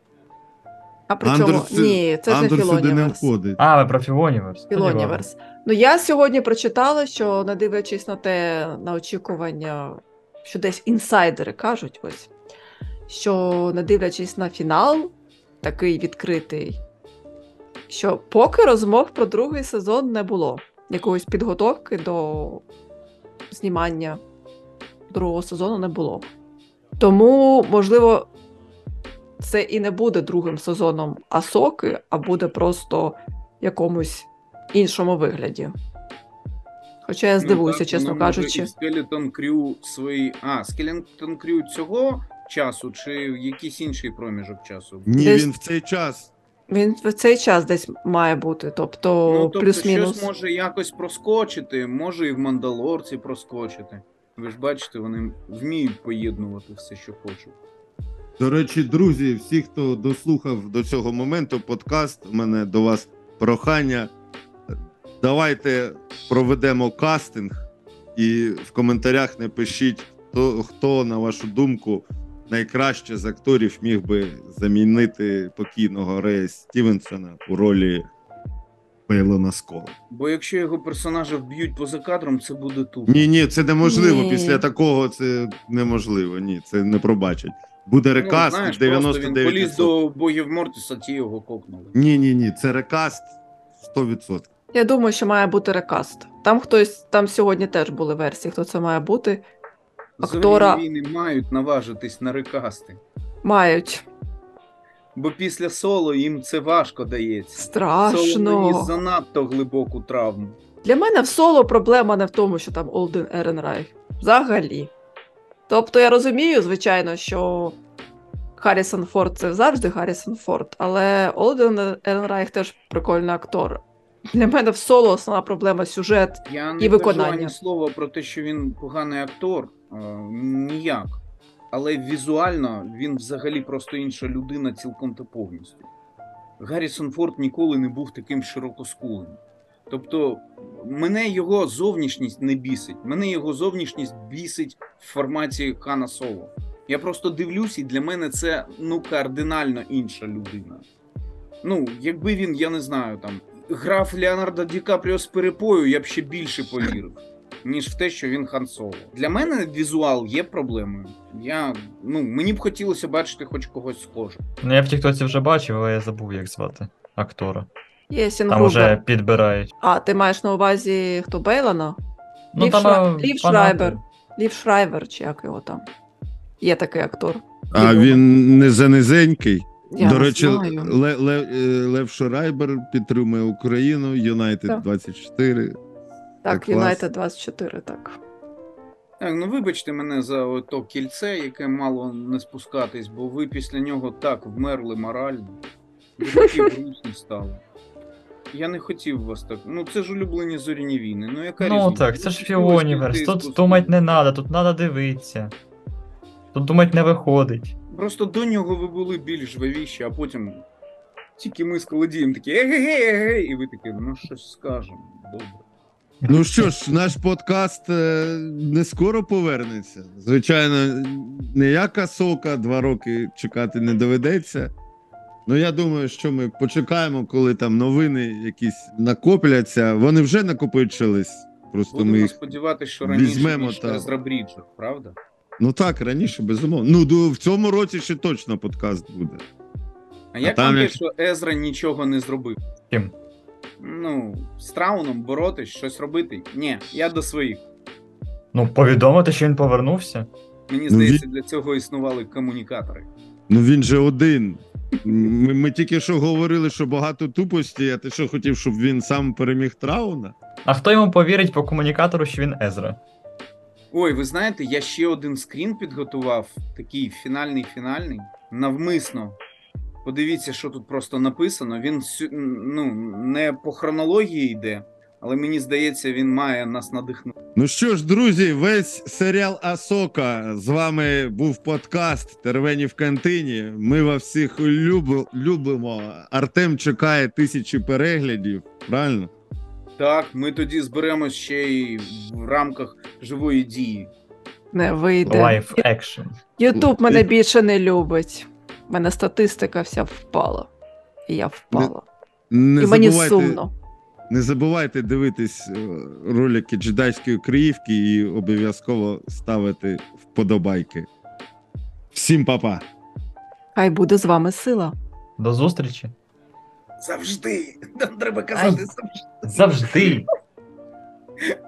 А при Андор чому? сю- Ні, це ж не сюди не входить. А, ви про Філоніверс. Філоніверс. Ну я сьогодні прочитала, що не дивлячись на те на очікування, що десь інсайдери кажуть, ось що не дивлячись на фінал, такий відкритий, що поки розмов про другий сезон не було. Якоїсь підготовки до знімання другого сезону не було. Тому, можливо, це і не буде другим сезоном Асоки, а буде просто якомусь іншому вигляді. Хоча я здивуюся, Ну, так, чесно кажучи. І Skeleton Crew свої. А, Skeleton Crew цього часу, чи в якийсь інший проміжок часу? Ні, Десь- він в цей час. Він в цей час десь має бути, тобто, ну, тобто плюс-мінус. щось може якось проскочити, може і в Мандалорці проскочити. Ви ж бачите, вони вміють поєднувати все, що хочуть. До речі, друзі, всі, хто дослухав до цього моменту подкаст, у мене до вас прохання. Давайте проведемо кастинг, і в коментарях напишіть, хто, хто, на вашу думку, найкраще з акторів міг би замінити покійного Рея Стівенсона у ролі Пейлона Скола. Бо якщо його персонажа вб'ють поза кадром, це буде тупо. Ні, ні, це неможливо. Ні. Після такого це неможливо. Ні, це не пробачать. Буде Ну, рекаст знаєш, просто 99%. поліз до богів Мортіса, ті його кокнули. Ні, ні, ні, це рекаст 100%. Я думаю, що має бути рекаст. Там хтось, там сьогодні теж були версії, хто це має бути. Актора- Зоряні війни мають наважитись на рекасти. Мають. Бо після соло їм це важко дається. Соло Страшно. наніс занадто глибоку травму. Для мене в соло проблема не в тому, що там Олден Еренрайх. Взагалі. Тобто я розумію, звичайно, що Харрісон Форд це завжди Харрісон Форд, але Олден Еренрайх теж прикольний актор. Для мене в соло основна проблема сюжет. Я не І кажу ані слова про те, що він поганий актор. е, ніяк. Але візуально він взагалі просто інша людина цілком та повністю. Гаррісон Форд ніколи не був таким широкоскулим. Тобто, мене його зовнішність не бісить. Мене його зовнішність бісить в форматі Хана Соло. Я просто дивлюсь, і для мене це ну кардинально інша людина. Ну, якби він, я не знаю, там грав Леонардо Ді Капріо з перепою, я б ще більше повірив, ніж в те, що він Хан Соло. Для мене візуал є проблемою. Я, ну, мені б хотілося бачити хоч когось схожого. Ну, я в Тіктоці вже бачив, але я забув, як звати актора. Є Там уже підбирають. А, ти маєш на увазі хто Бейлана? Ну, Лів там Шра- Лів. Шрайбер. Лів Шрайвер, чи як його там. Є такий актор. А він не за низенький. Я До речі, знаю. Ле, Ле, е, Лев Шрайбер підтримує Україну, United 24. Так, клас. United 24, так. Так, ну вибачте мене за то кільце, яке мало не спускатись, бо ви після нього так вмерли морально. Грустні стали. Я не хотів вас так. Ну це ж улюблені зоряні війни. Ну яка Ну різниця? так, це ж Фіоніверс. Тут думати не треба, тут треба дивитися. Тут думати не виходить. Просто до нього ви були більш жвавіші, а потім тільки ми з колодієм такі егегей, і ви такі, ну щось скажемо. Добре. Ну що ж, наш подкаст е, не скоро повернеться. Звичайно, ніяка сока, два роки чекати не доведеться. Ну я думаю, що ми почекаємо, коли там новини якісь накопляться. Вони вже накопичились. Просто ми Будемо їх. сподіватися, що раніше візьмемо ніж та- правда? Ну так, раніше, безумовно. Ну, в цьому році ще точно подкаст буде. А як там як- що Езра нічого не зробив? Ким? Ну, з Трауном боротись, щось робити? Ні, я до своїх. Ну, повідомити, що він повернувся. Мені Ну, здається, для цього існували комунікатори. Ну він же один. Ми, ми тільки що говорили, що багато тупості, а ти що хотів, щоб він сам переміг Трауна? А хто йому повірить по комунікатору, що він Езра? Ой, ви знаєте, я ще один скрін підготував, такий фінальний фінальний, навмисно. Подивіться, що тут просто написано. Він ну, не по хронології йде, але мені здається, він має нас надихнути. Ну що ж, друзі, весь серіал Асока. З вами був подкаст Тервені в кантині. Ми вас всіх любимо. Артем чекає тисячі переглядів. Правильно? Так, ми тоді зберемось ще й в рамках живої дії. Не вийде. Live action. Ютуб мене більше не любить. У мене статистика вся впала. І я впала. Не І мені забувайте, сумно. не забувайте дивитись е, ролики джедайської Криївки і обов'язково ставити вподобайки. Всім па-па! Хай буде з вами сила. До зустрічі завжди. Треба казати завжди. Завжди.